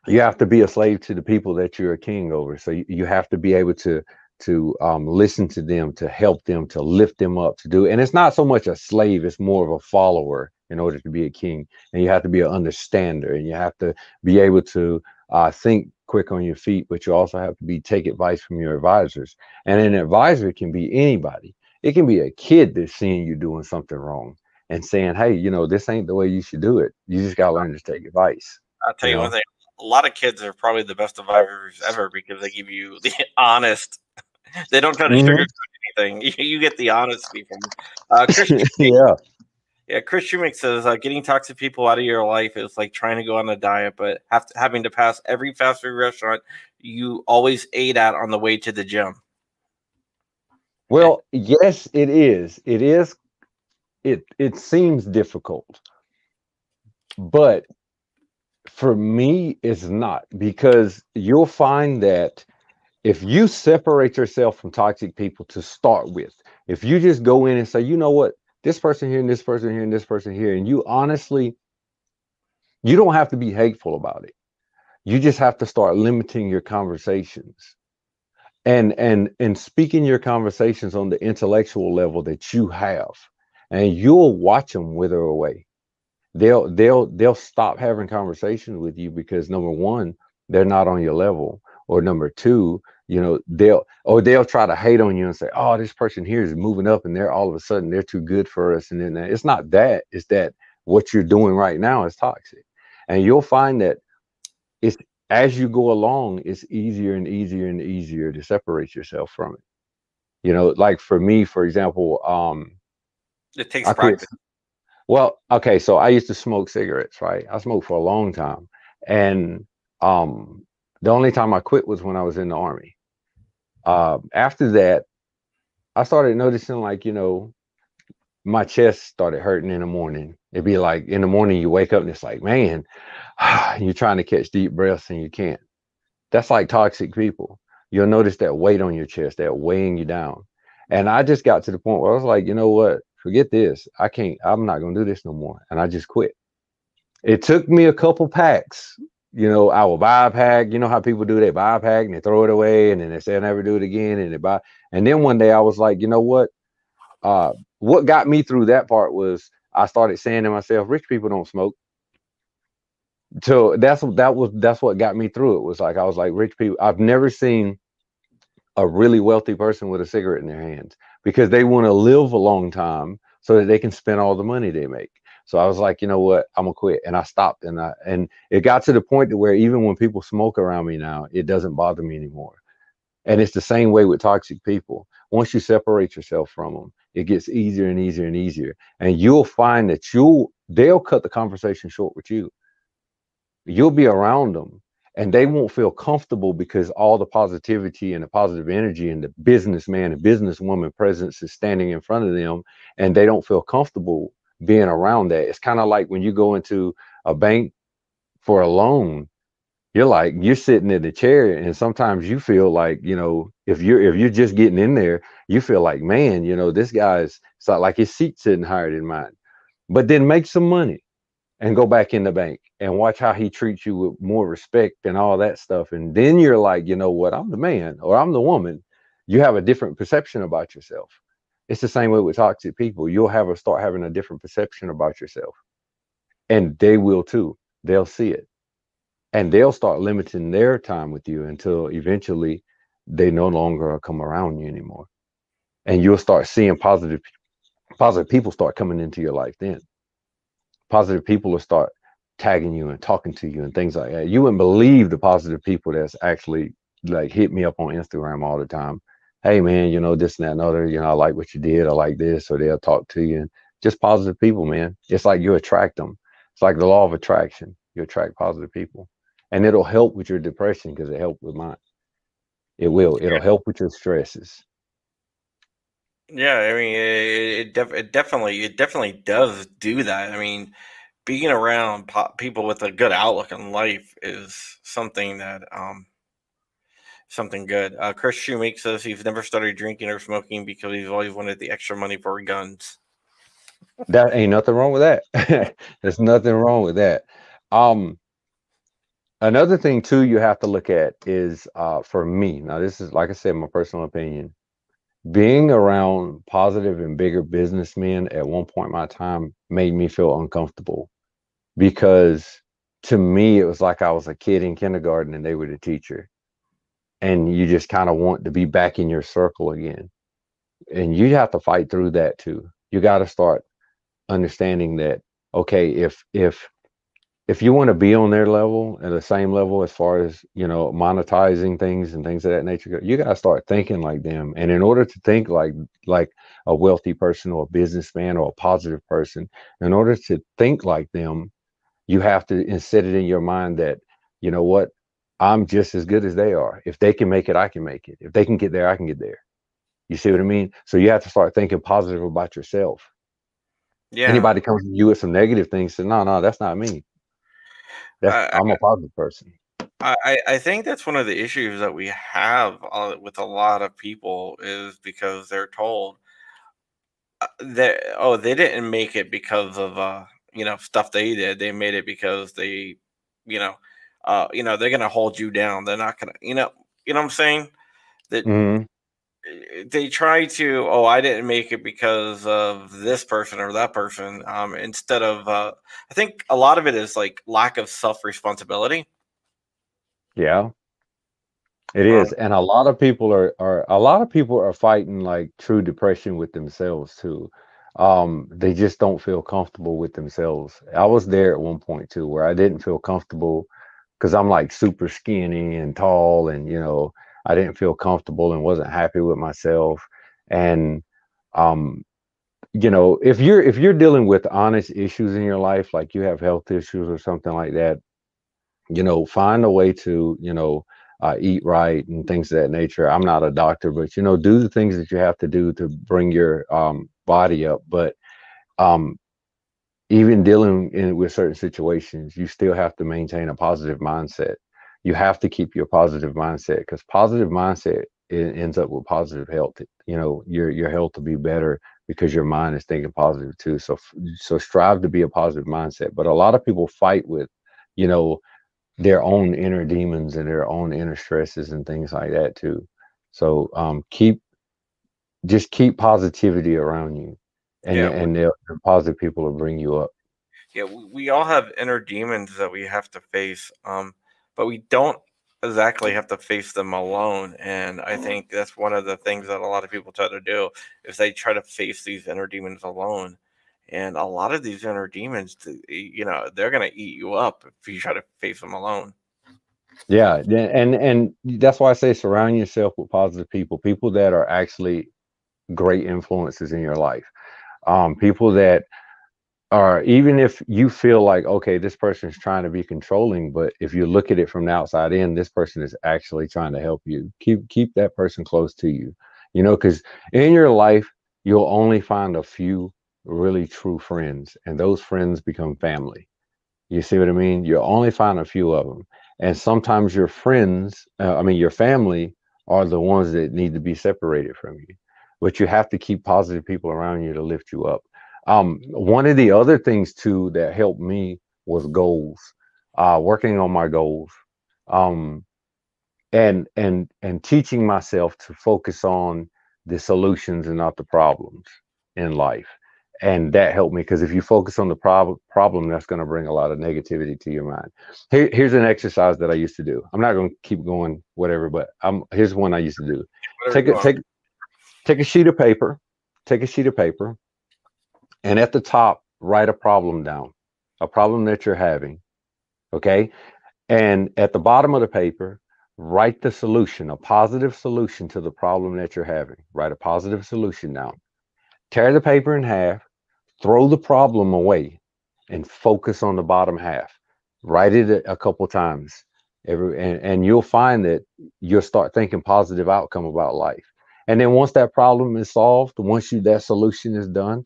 you have to be a slave to the people that you're a king over. So you, you have to be able to to um, listen to them, to help them, to lift them up, to do. And it's not so much a slave; it's more of a follower in order to be a king. And you have to be an understander, and you have to be able to uh, think quick on your feet, but you also have to be take advice from your advisors. And an advisor can be anybody. It can be a kid that's seeing you doing something wrong and saying, "Hey, you know, this ain't the way you should do it. You just got to learn to take advice." I'll tell you, you know? one thing: a lot of kids are probably the best advisors ever because they give you the (laughs) honest. They don't try to mm-hmm. sugarcoat anything. You, (laughs) you, get the honesty from uh, Christian. (laughs) yeah. Yeah, Chris Schumacher says uh, getting toxic people out of your life is like trying to go on a diet, but have to, having to pass every fast food restaurant you always ate at on the way to the gym. Well, yes, it is. It is. It it seems difficult, but for me, it's not because you'll find that if you separate yourself from toxic people to start with, if you just go in and say, you know what, this person here and this person here and this person here, and you honestly, you don't have to be hateful about it. You just have to start limiting your conversations and and and speaking your conversations on the intellectual level that you have and you'll watch them wither away. They'll they'll they'll stop having conversations with you because number one they're not on your level or number two you know they'll or they'll try to hate on you and say oh this person here is moving up and they're all of a sudden they're too good for us and then uh, it's not that it's that what you're doing right now is toxic. And you'll find that it's as you go along, it's easier and easier and easier to separate yourself from it. You know, like for me, for example, um, it takes I practice. Quit, well, okay, so I used to smoke cigarettes, right? I smoked for a long time, and um, the only time I quit was when I was in the army. Uh, after that, I started noticing, like, you know, my chest started hurting in the morning. It'd be like in the morning you wake up and it's like, man, (sighs) you're trying to catch deep breaths and you can't. That's like toxic people. You'll notice that weight on your chest, that weighing you down. And I just got to the point where I was like, you know what? Forget this. I can't, I'm not going to do this no more. And I just quit. It took me a couple packs. You know, I will buy a pack. You know how people do? They buy a pack and they throw it away and then they say, I'll never do it again. And they buy. And then one day I was like, you know what? Uh, what got me through that part was I started saying to myself, rich people don't smoke. So that's that was that's what got me through it was like i was like rich people i've never seen a really wealthy person with a cigarette in their hands because they want to live a long time so that they can spend all the money they make. So i was like you know what? I'm gonna quit. And i stopped and i and it got to the point to where even when people smoke around me now it doesn't bother me anymore and it's the same way with toxic people. Once you separate yourself from them it gets easier and easier and easier. And you'll find that you'll they'll cut the conversation short with you. You'll be around them and they won't feel comfortable because all the positivity and the positive energy and the businessman and businesswoman presence is standing in front of them and they don't feel comfortable being around that. It's kind of like when you go into a bank for a loan you're like you're sitting in the chair and sometimes you feel like you know if you're if you're just getting in there you feel like man you know this guy's it's like his seat's sitting higher than mine but then make some money and go back in the bank and watch how he treats you with more respect and all that stuff. And then you're like, you know what, I'm the man or I'm the woman. You have a different perception about yourself. It's the same way with toxic people. You'll have a start having a different perception about yourself. And they will too. They'll see it. And they'll start limiting their time with you until eventually they no longer come around you anymore. And you'll start seeing positive positive people start coming into your life then positive people will start tagging you and talking to you and things like that. You wouldn't believe the positive people that's actually like hit me up on Instagram all the time. Hey man, you know, this and that and other, you know, I like what you did, I like this, or they'll talk to you and just positive people, man. It's like you attract them. It's like the law of attraction. You attract positive people. And it'll help with your depression because it helped with mine. It will. It'll help with your stresses. Yeah, I mean, it, it, def- it, definitely, it definitely does do that. I mean, being around po- people with a good outlook on life is something that, um, something good. Uh, Chris Shoemake says he's never started drinking or smoking because he's always wanted the extra money for guns. That ain't nothing wrong with that. (laughs) There's nothing wrong with that. Um, another thing too, you have to look at is, uh, for me. Now, this is like I said, my personal opinion being around positive and bigger businessmen at one point in my time made me feel uncomfortable because to me it was like I was a kid in kindergarten and they were the teacher. And you just kind of want to be back in your circle again. And you have to fight through that too. You got to start understanding that okay, if if if you want to be on their level at the same level as far as you know monetizing things and things of that nature you got to start thinking like them. And in order to think like like a wealthy person or a businessman or a positive person in order to think like them you have to set it in your mind that you know what i'm just as good as they are. If they can make it i can make it. If they can get there i can get there. You see what i mean? So you have to start thinking positive about yourself. Yeah. Anybody comes to you with some negative things say no no that's not me I, I'm a positive person. I, I think that's one of the issues that we have uh, with a lot of people is because they're told uh, that oh they didn't make it because of uh you know stuff they did. They made it because they you know uh you know they're gonna hold you down. They're not gonna you know you know what I'm saying? That mm-hmm they try to oh i didn't make it because of this person or that person um, instead of uh, i think a lot of it is like lack of self responsibility yeah. It is um, and a lot of people are are a lot of people are fighting like true depression with themselves too. Um they just don't feel comfortable with themselves. I was there at one point too where i didn't feel comfortable because i'm like super skinny and tall and you know I didn't feel comfortable and wasn't happy with myself. And um, you know, if you're if you're dealing with honest issues in your life, like you have health issues or something like that, you know, find a way to, you know, uh, eat right and things of that nature. I'm not a doctor, but you know, do the things that you have to do to bring your um, body up. But um, even dealing in, with certain situations, you still have to maintain a positive mindset you have to keep your positive mindset because positive mindset ends up with positive health. You know, your your health will be better because your mind is thinking positive too. So so strive to be a positive mindset. But a lot of people fight with, you know, their own inner demons and their own inner stresses and things like that too. So um, keep just keep positivity around you, and yeah, and the positive people will bring you up. Yeah, we all have inner demons that we have to face. Um, but we don't exactly have to face them alone. And I mm-hmm. think that's one of the things that a lot of people try to do is they try to face these inner demons alone. And a lot of these inner demons, you know, they're going to eat you up if you try to face them alone. Yeah, and and that's why I say surround yourself with positive people, people that are actually great influences in your life, um, people that or even if you feel like okay this person is trying to be controlling but if you look at it from the outside in this person is actually trying to help you. Keep keep that person close to you you know because in your life you'll only find a few really true friends and those friends become family. You see what i mean? You'll only find a few of them and sometimes your friends uh, i mean your family are the ones that need to be separated from you but you have to keep positive people around you to lift you up um, one of the other things too that helped me was goals, uh, working on my goals, um, and and and teaching myself to focus on the solutions and not the problems in life. And that helped me because if you focus on the prob- problem, that's going to bring a lot of negativity to your mind. Here, here's an exercise that I used to do. I'm not going to keep going, whatever, but I'm here's one I used to do. Whatever take a take take a sheet of paper, take a sheet of paper, and at the top write a problem down, a problem that you're having. Okay, and at the bottom of the paper, write the solution, a positive solution to the problem that you're having. Write a positive solution down. Tear the paper in half, throw the problem away, and focus on the bottom half. Write it a couple times. Every and, and you'll find that you'll start thinking positive outcome about life. And then once that problem is solved, once you that solution is done,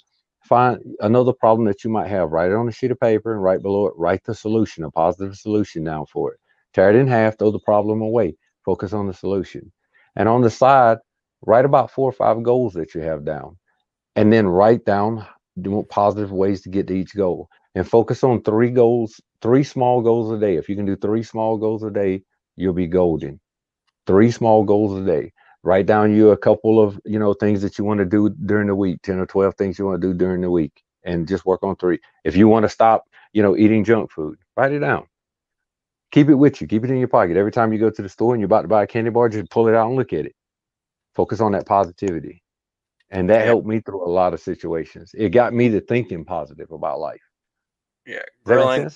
find another problem that you might have. Write it on a sheet of paper and right below it, write the solution, a positive solution down for it tear it in half, throw the problem away, focus on the solution. And on the side, write about four or five goals that you have down, and then write down positive ways to get to each goal and focus on three goals, three small goals a day. If you can do three small goals a day, you'll be golden. Three small goals a day. Write down you a couple of you know things that you want to do during the week, 10 or 12 things you want to do during the week, and just work on three. If you want to stop, you know, eating junk food, write it down keep it with you. Keep it in your pocket. Every time you go to the store and you're about to buy a candy bar, just pull it out and look at it. Focus on that positivity. And that helped me through a lot of situations. It got me to thinking positive about life. Yeah. Grilling,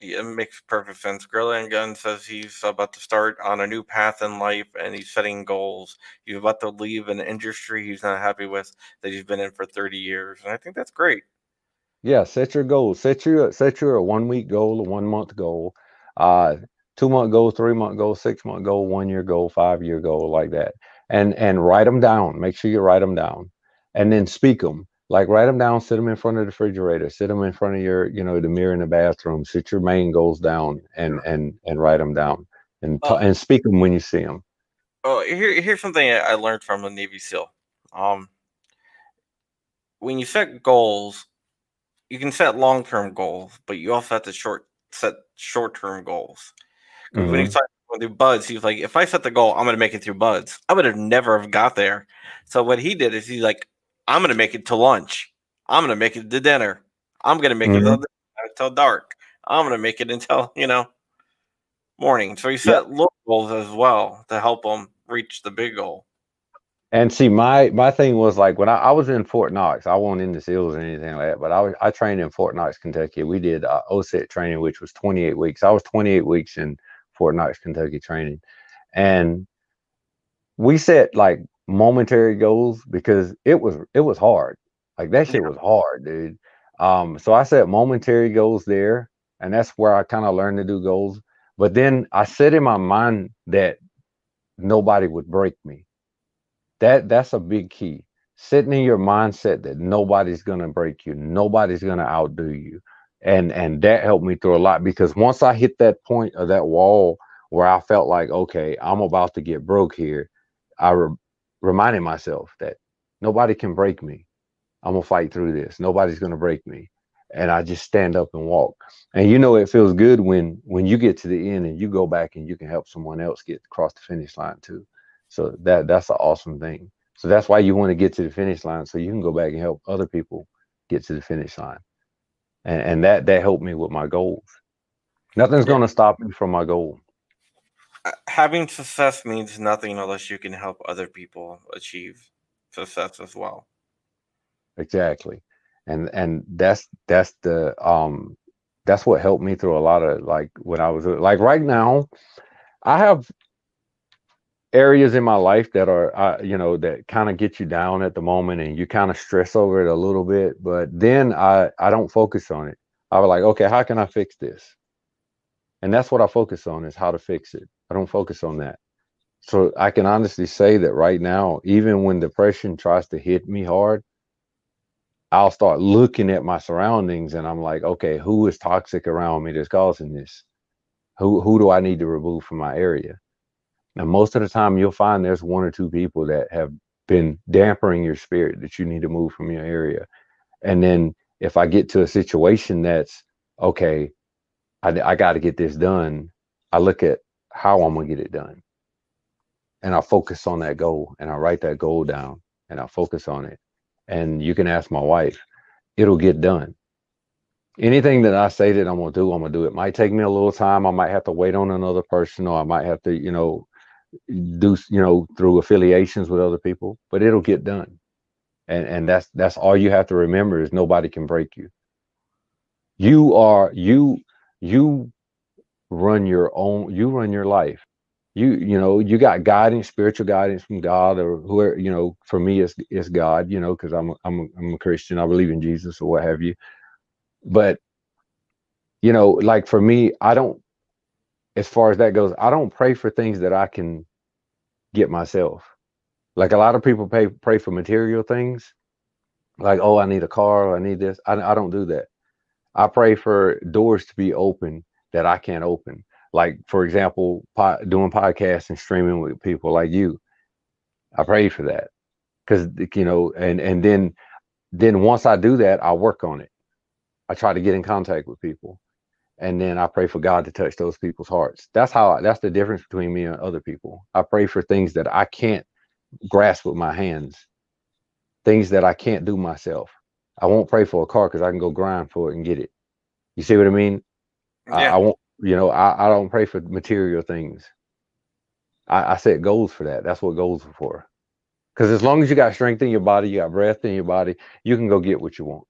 yeah, it makes perfect sense. Gorilla and Gun says he's about to start on a new path in life and he's setting goals. He's about to leave an industry he's not happy with that he's been in for 30 years. And I think that's great. Yeah, set your goals. Set your set your one week goal, a one month goal, uh, two month goal, three month goal, six month goal, one year goal, five year goal, like that. And and write them down. Make sure you write them down, and then speak them. Like write them down, sit them in front of the refrigerator, sit them in front of your, you know, the mirror in the bathroom. Sit your main goals down and and and write them down, and t- and speak them when you see them. Oh, here here's something I learned from a Navy SEAL. Um, when you set goals, you can set long term goals, but you also have to short set short term goals. Mm-hmm. When he started do BUD/S, he was like, if I set the goal, I'm gonna make it through BUD/S. I would have never have got there. So what he did is he's like, I'm gonna make it to lunch. I'm gonna make it to dinner. I'm gonna make mm-hmm. it until dark. I'm gonna make it until you know morning. So he set yeah. little goals as well to help him reach the big goal. And see, my my thing was like when I, I was in Fort Knox, I wasn't in the SEALs or anything like that, but I was I trained in Fort Knox, Kentucky. We did uh, OSUT training, which was 28 weeks. I was 28 weeks in Fort Knox, Kentucky training, and we set like momentary goals because it was it was hard. Like that shit was hard, dude. Um, so I set momentary goals there, and that's where I kind of learned to do goals. But then I set in my mind that nobody would break me that that's a big key. Sitting in your mindset that nobody's gonna break you, nobody's gonna outdo you. And and that helped me through a lot because once I hit that point of that wall where I felt like, okay, I'm about to get broke here, I re- reminded myself that nobody can break me. I'm gonna fight through this. Nobody's gonna break me. And I just stand up and walk. And you know it feels good when when you get to the end and you go back and you can help someone else get across the finish line too. So that that's an awesome thing. So that's why you want to get to the finish line so you can go back and help other people get to the finish line. And and that that helped me with my goals. Nothing's yeah. going to stop me from my goal. Uh, having success means nothing unless you can help other people achieve success as well. Exactly. And and that's that's the um that's what helped me through a lot of like when I was like right now I have areas in my life that are uh, you know that kind of get you down at the moment and you kind of stress over it a little bit but then i i don't focus on it i was like okay how can i fix this and that's what i focus on is how to fix it i don't focus on that so i can honestly say that right now even when depression tries to hit me hard i'll start looking at my surroundings and i'm like okay who is toxic around me that's causing this who who do i need to remove from my area And most of the time, you'll find there's one or two people that have been dampering your spirit that you need to move from your area. And then if I get to a situation that's okay, I, I got to get this done. I look at how I'm gonna get it done, and I focus on that goal, and I write that goal down, and I focus on it. And you can ask my wife, it'll get done. Anything that I say that I'm gonna do, I'm gonna do. It might take me a little time. I might have to wait on another person, or I might have to, you know, do you know through affiliations with other people, but it'll get done. And and that's that's all you have to remember is nobody can break you. You are you you run your own you run your life. You you know you got guidance spiritual guidance from god or whoever you know for me it's it's god you know because i'm I'm, I'm a christian i believe in jesus or what have you. But you know like for me i don't as far as that goes i don't pray for things that i can get myself. Like a lot of people pay pray for material things like oh i need a car or i need this. I, I don't do that. I pray for doors to be open that i can't open. Like for example doing podcasts and streaming with people like you i pray for that. Because you know and and then then once i do that i work on it. I try to get in contact with people and then i pray for god to touch those people's hearts. That's how I, that's the difference between me and other people. I pray for things that i can't grasp with my hands things that i can't do myself. I won't pray for a car because i can go grind for it and get it. You see what i mean Yeah. I, I won't you know I, I don't pray for material things. I, I set goals for that. That's what goals are for. Because as long as you got strength in your body you got breath in your body you can go get what you want.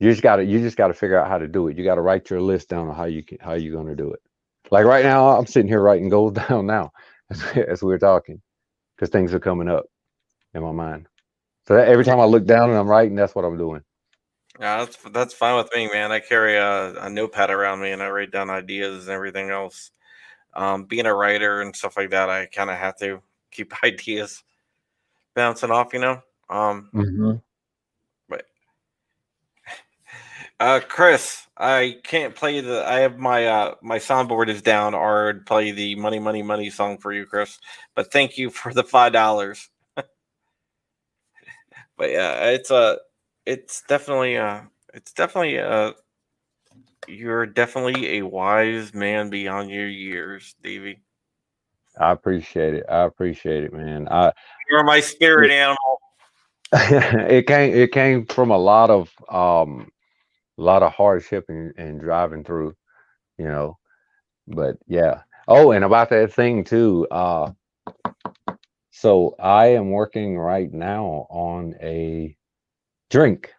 You just got to you just got to figure out how to do it. You got to write your list down on how you can how you're going to do it. Like right now i'm sitting here writing goals (laughs) down now as, as we're talking because things are coming up in my mind. So that every time i look down and i'm writing that's what i'm doing Yeah, that's that's fine with me, man. I carry a, a notepad around me and I write down ideas and everything else. Um, being a writer and stuff like that, I kind of have to keep (laughs) ideas bouncing off, you know. Um, mm-hmm. but (laughs) uh, Chris, I can't play the. I have my uh my soundboard is down, or I'd play the money, money, money song for you, Chris. But thank you for the five dollars. (laughs) but yeah, it's a, it's definitely uh it's definitely uh you're definitely a wise man beyond your years, Davey. i appreciate it i appreciate it man i You're my spirit animal. (laughs) it came it came from a lot of um a lot of hardship and, and driving through you know but yeah oh and about that thing too uh so i am working right now on a drink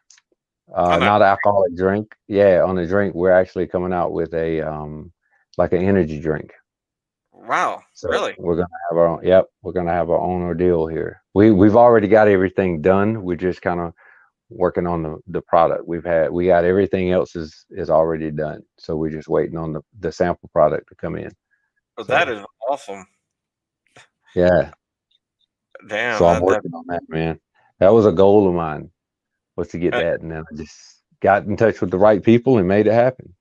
uh not alcoholic drink yeah on a drink we're actually coming out with a um like an energy drink Wow, so really? we're gonna have our own. Yep, we're gonna have our own ordeal here. We we've already got everything done. We're just kind of working on the the product. We've had we got everything else is is already done. So we're just waiting on the the sample product to come in. Well, So- that is awesome. Yeah. Damn. so I'm that- that- working on that, man. That was a goal of mine was to get Uh, that, and then I just got in touch with the right people and made it happen.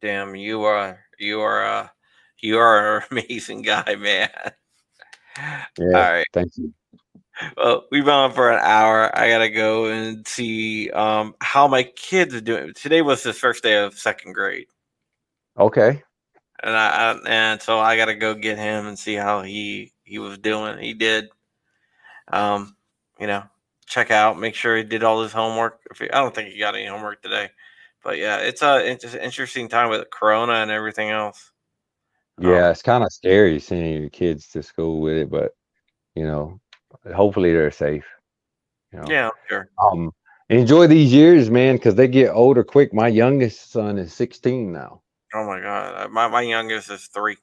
damn, you are you are uh you are an (laughs) amazing guy, man. Yeah. All right. Thank you. Well, we've been on for an hour. I gotta go and see um how my kids are doing. Today was his first day of second grade, Okay. and I, I and so I gotta go get him and see how he he was doing. He did, um, you know, check out, make sure he did all his homework. If he, I don't think he got any homework today, but yeah, it's a it's an interesting time with Corona and everything else. Yeah, Um, it's kind of scary sending your kids to school with it, but you know, hopefully they're safe. You know. yeah, sure. Um, enjoy these years, man, because they get older quick. My youngest son is 16 now. Oh my god, uh, my my youngest is three.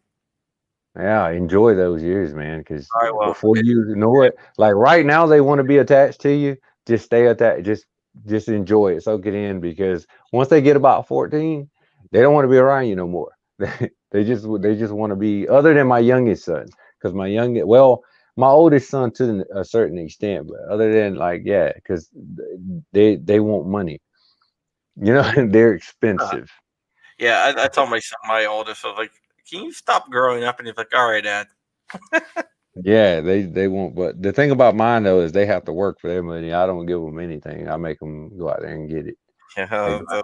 Yeah, enjoy those years, man, because I will. before you know it, like right now, they want to be attached to you. Just stay attached. Just just enjoy it, soak it in, because once they get about 14, they don't want to be around you no more. (laughs) they just they just want to be. Other than my youngest son, because my youngest, well, my oldest son to a certain extent, but other than like, yeah, because they they want money. You know, (laughs) they're uh-huh. expensive. Yeah, I, I told my son, my oldest, I was like, "Can you stop growing up?" And he's like, "All right, Dad." Yeah, they they won't. But the thing about mine though is they have to work for their money. I don't give them anything. I make them go out there and get it. Yeah, uh,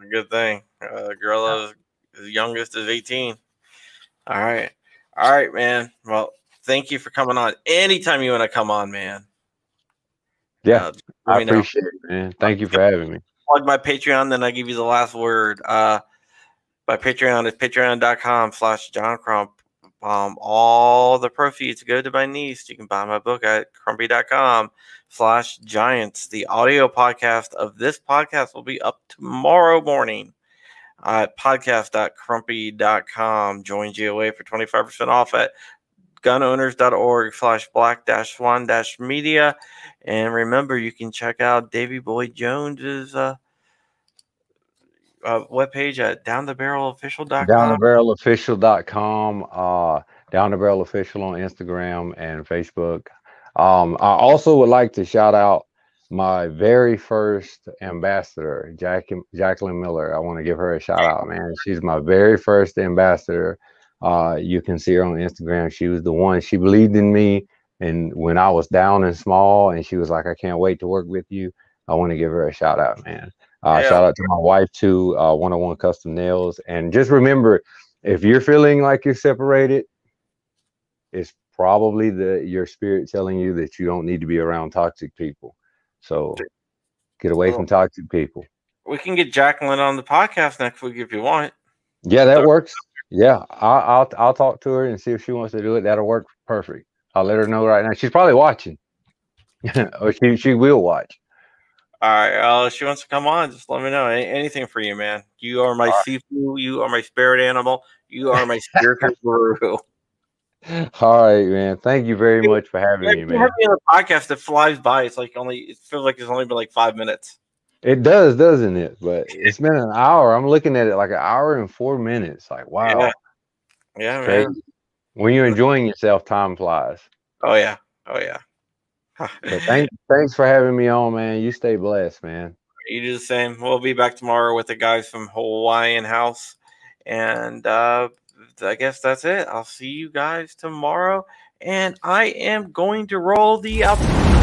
a good thing. Uh, girl is youngest is 18. All right. All right, man. Well, thank you for coming on. Anytime you want to come on, man. Yeah, uh, I appreciate know. it, man. Thank you for having me. Plug my Patreon, then I give you the last word. Uh, my Patreon is patreon.com slash John Crump. Um, all the proceeds go to my niece. You can buy my book at crumpy.com slash giants. The audio podcast of this podcast will be up tomorrow morning at podcast.crumpy.com. Join GOA for 25% off at gunowners.org slash black dash swan dash media. And remember, you can check out Davy Boy Jones's uh, uh, webpage at downthebarrelofficial.com. Downthebarrelofficial.com. Uh, Down the Barrel Official on Instagram and Facebook. Um, I also would like to shout out my very first ambassador, Jack, Jacqueline Miller. I want to give her a shout out, man. She's my very first ambassador. Uh, you can see her on Instagram. She was the one. She believed in me, and when I was down and small, and she was like, "I can't wait to work with you." I want to give her a shout out, man. Uh, yeah. Shout out to my wife too, uh, 101 Custom Nails, and just remember, if you're feeling like you're separated, it's probably the your spirit telling you that you don't need to be around toxic people. So get away well, from toxic people. We can get Jacqueline on the podcast next week if you want. Yeah, that works. Yeah, I'll, I'll I'll talk to her and see if she wants to do it. That'll work perfect. I'll let her know right now. She's probably watching, (laughs) or she she will watch. All right. Uh, she wants to come on. Just let me know. Any, anything for you, man. You are my right. You are my spirit animal. You are my spiritual (laughs) guru. All right, man. Thank you very much for having me, man. Having me on a podcast that flies by. It's like only it feels like it's only been like five minutes. It does, doesn't it? But (laughs) it's been an hour. I'm looking at it like an hour and four minutes. Like, wow. Yeah, yeah man. When you're enjoying yourself, time flies. Oh yeah. Oh yeah. Thanks, thanks for having me on, man. You stay blessed, man. You do the same. We'll be back tomorrow with the guys from Hawaiian House, and uh, I guess that's it. I'll see you guys tomorrow, and I am going to roll the out.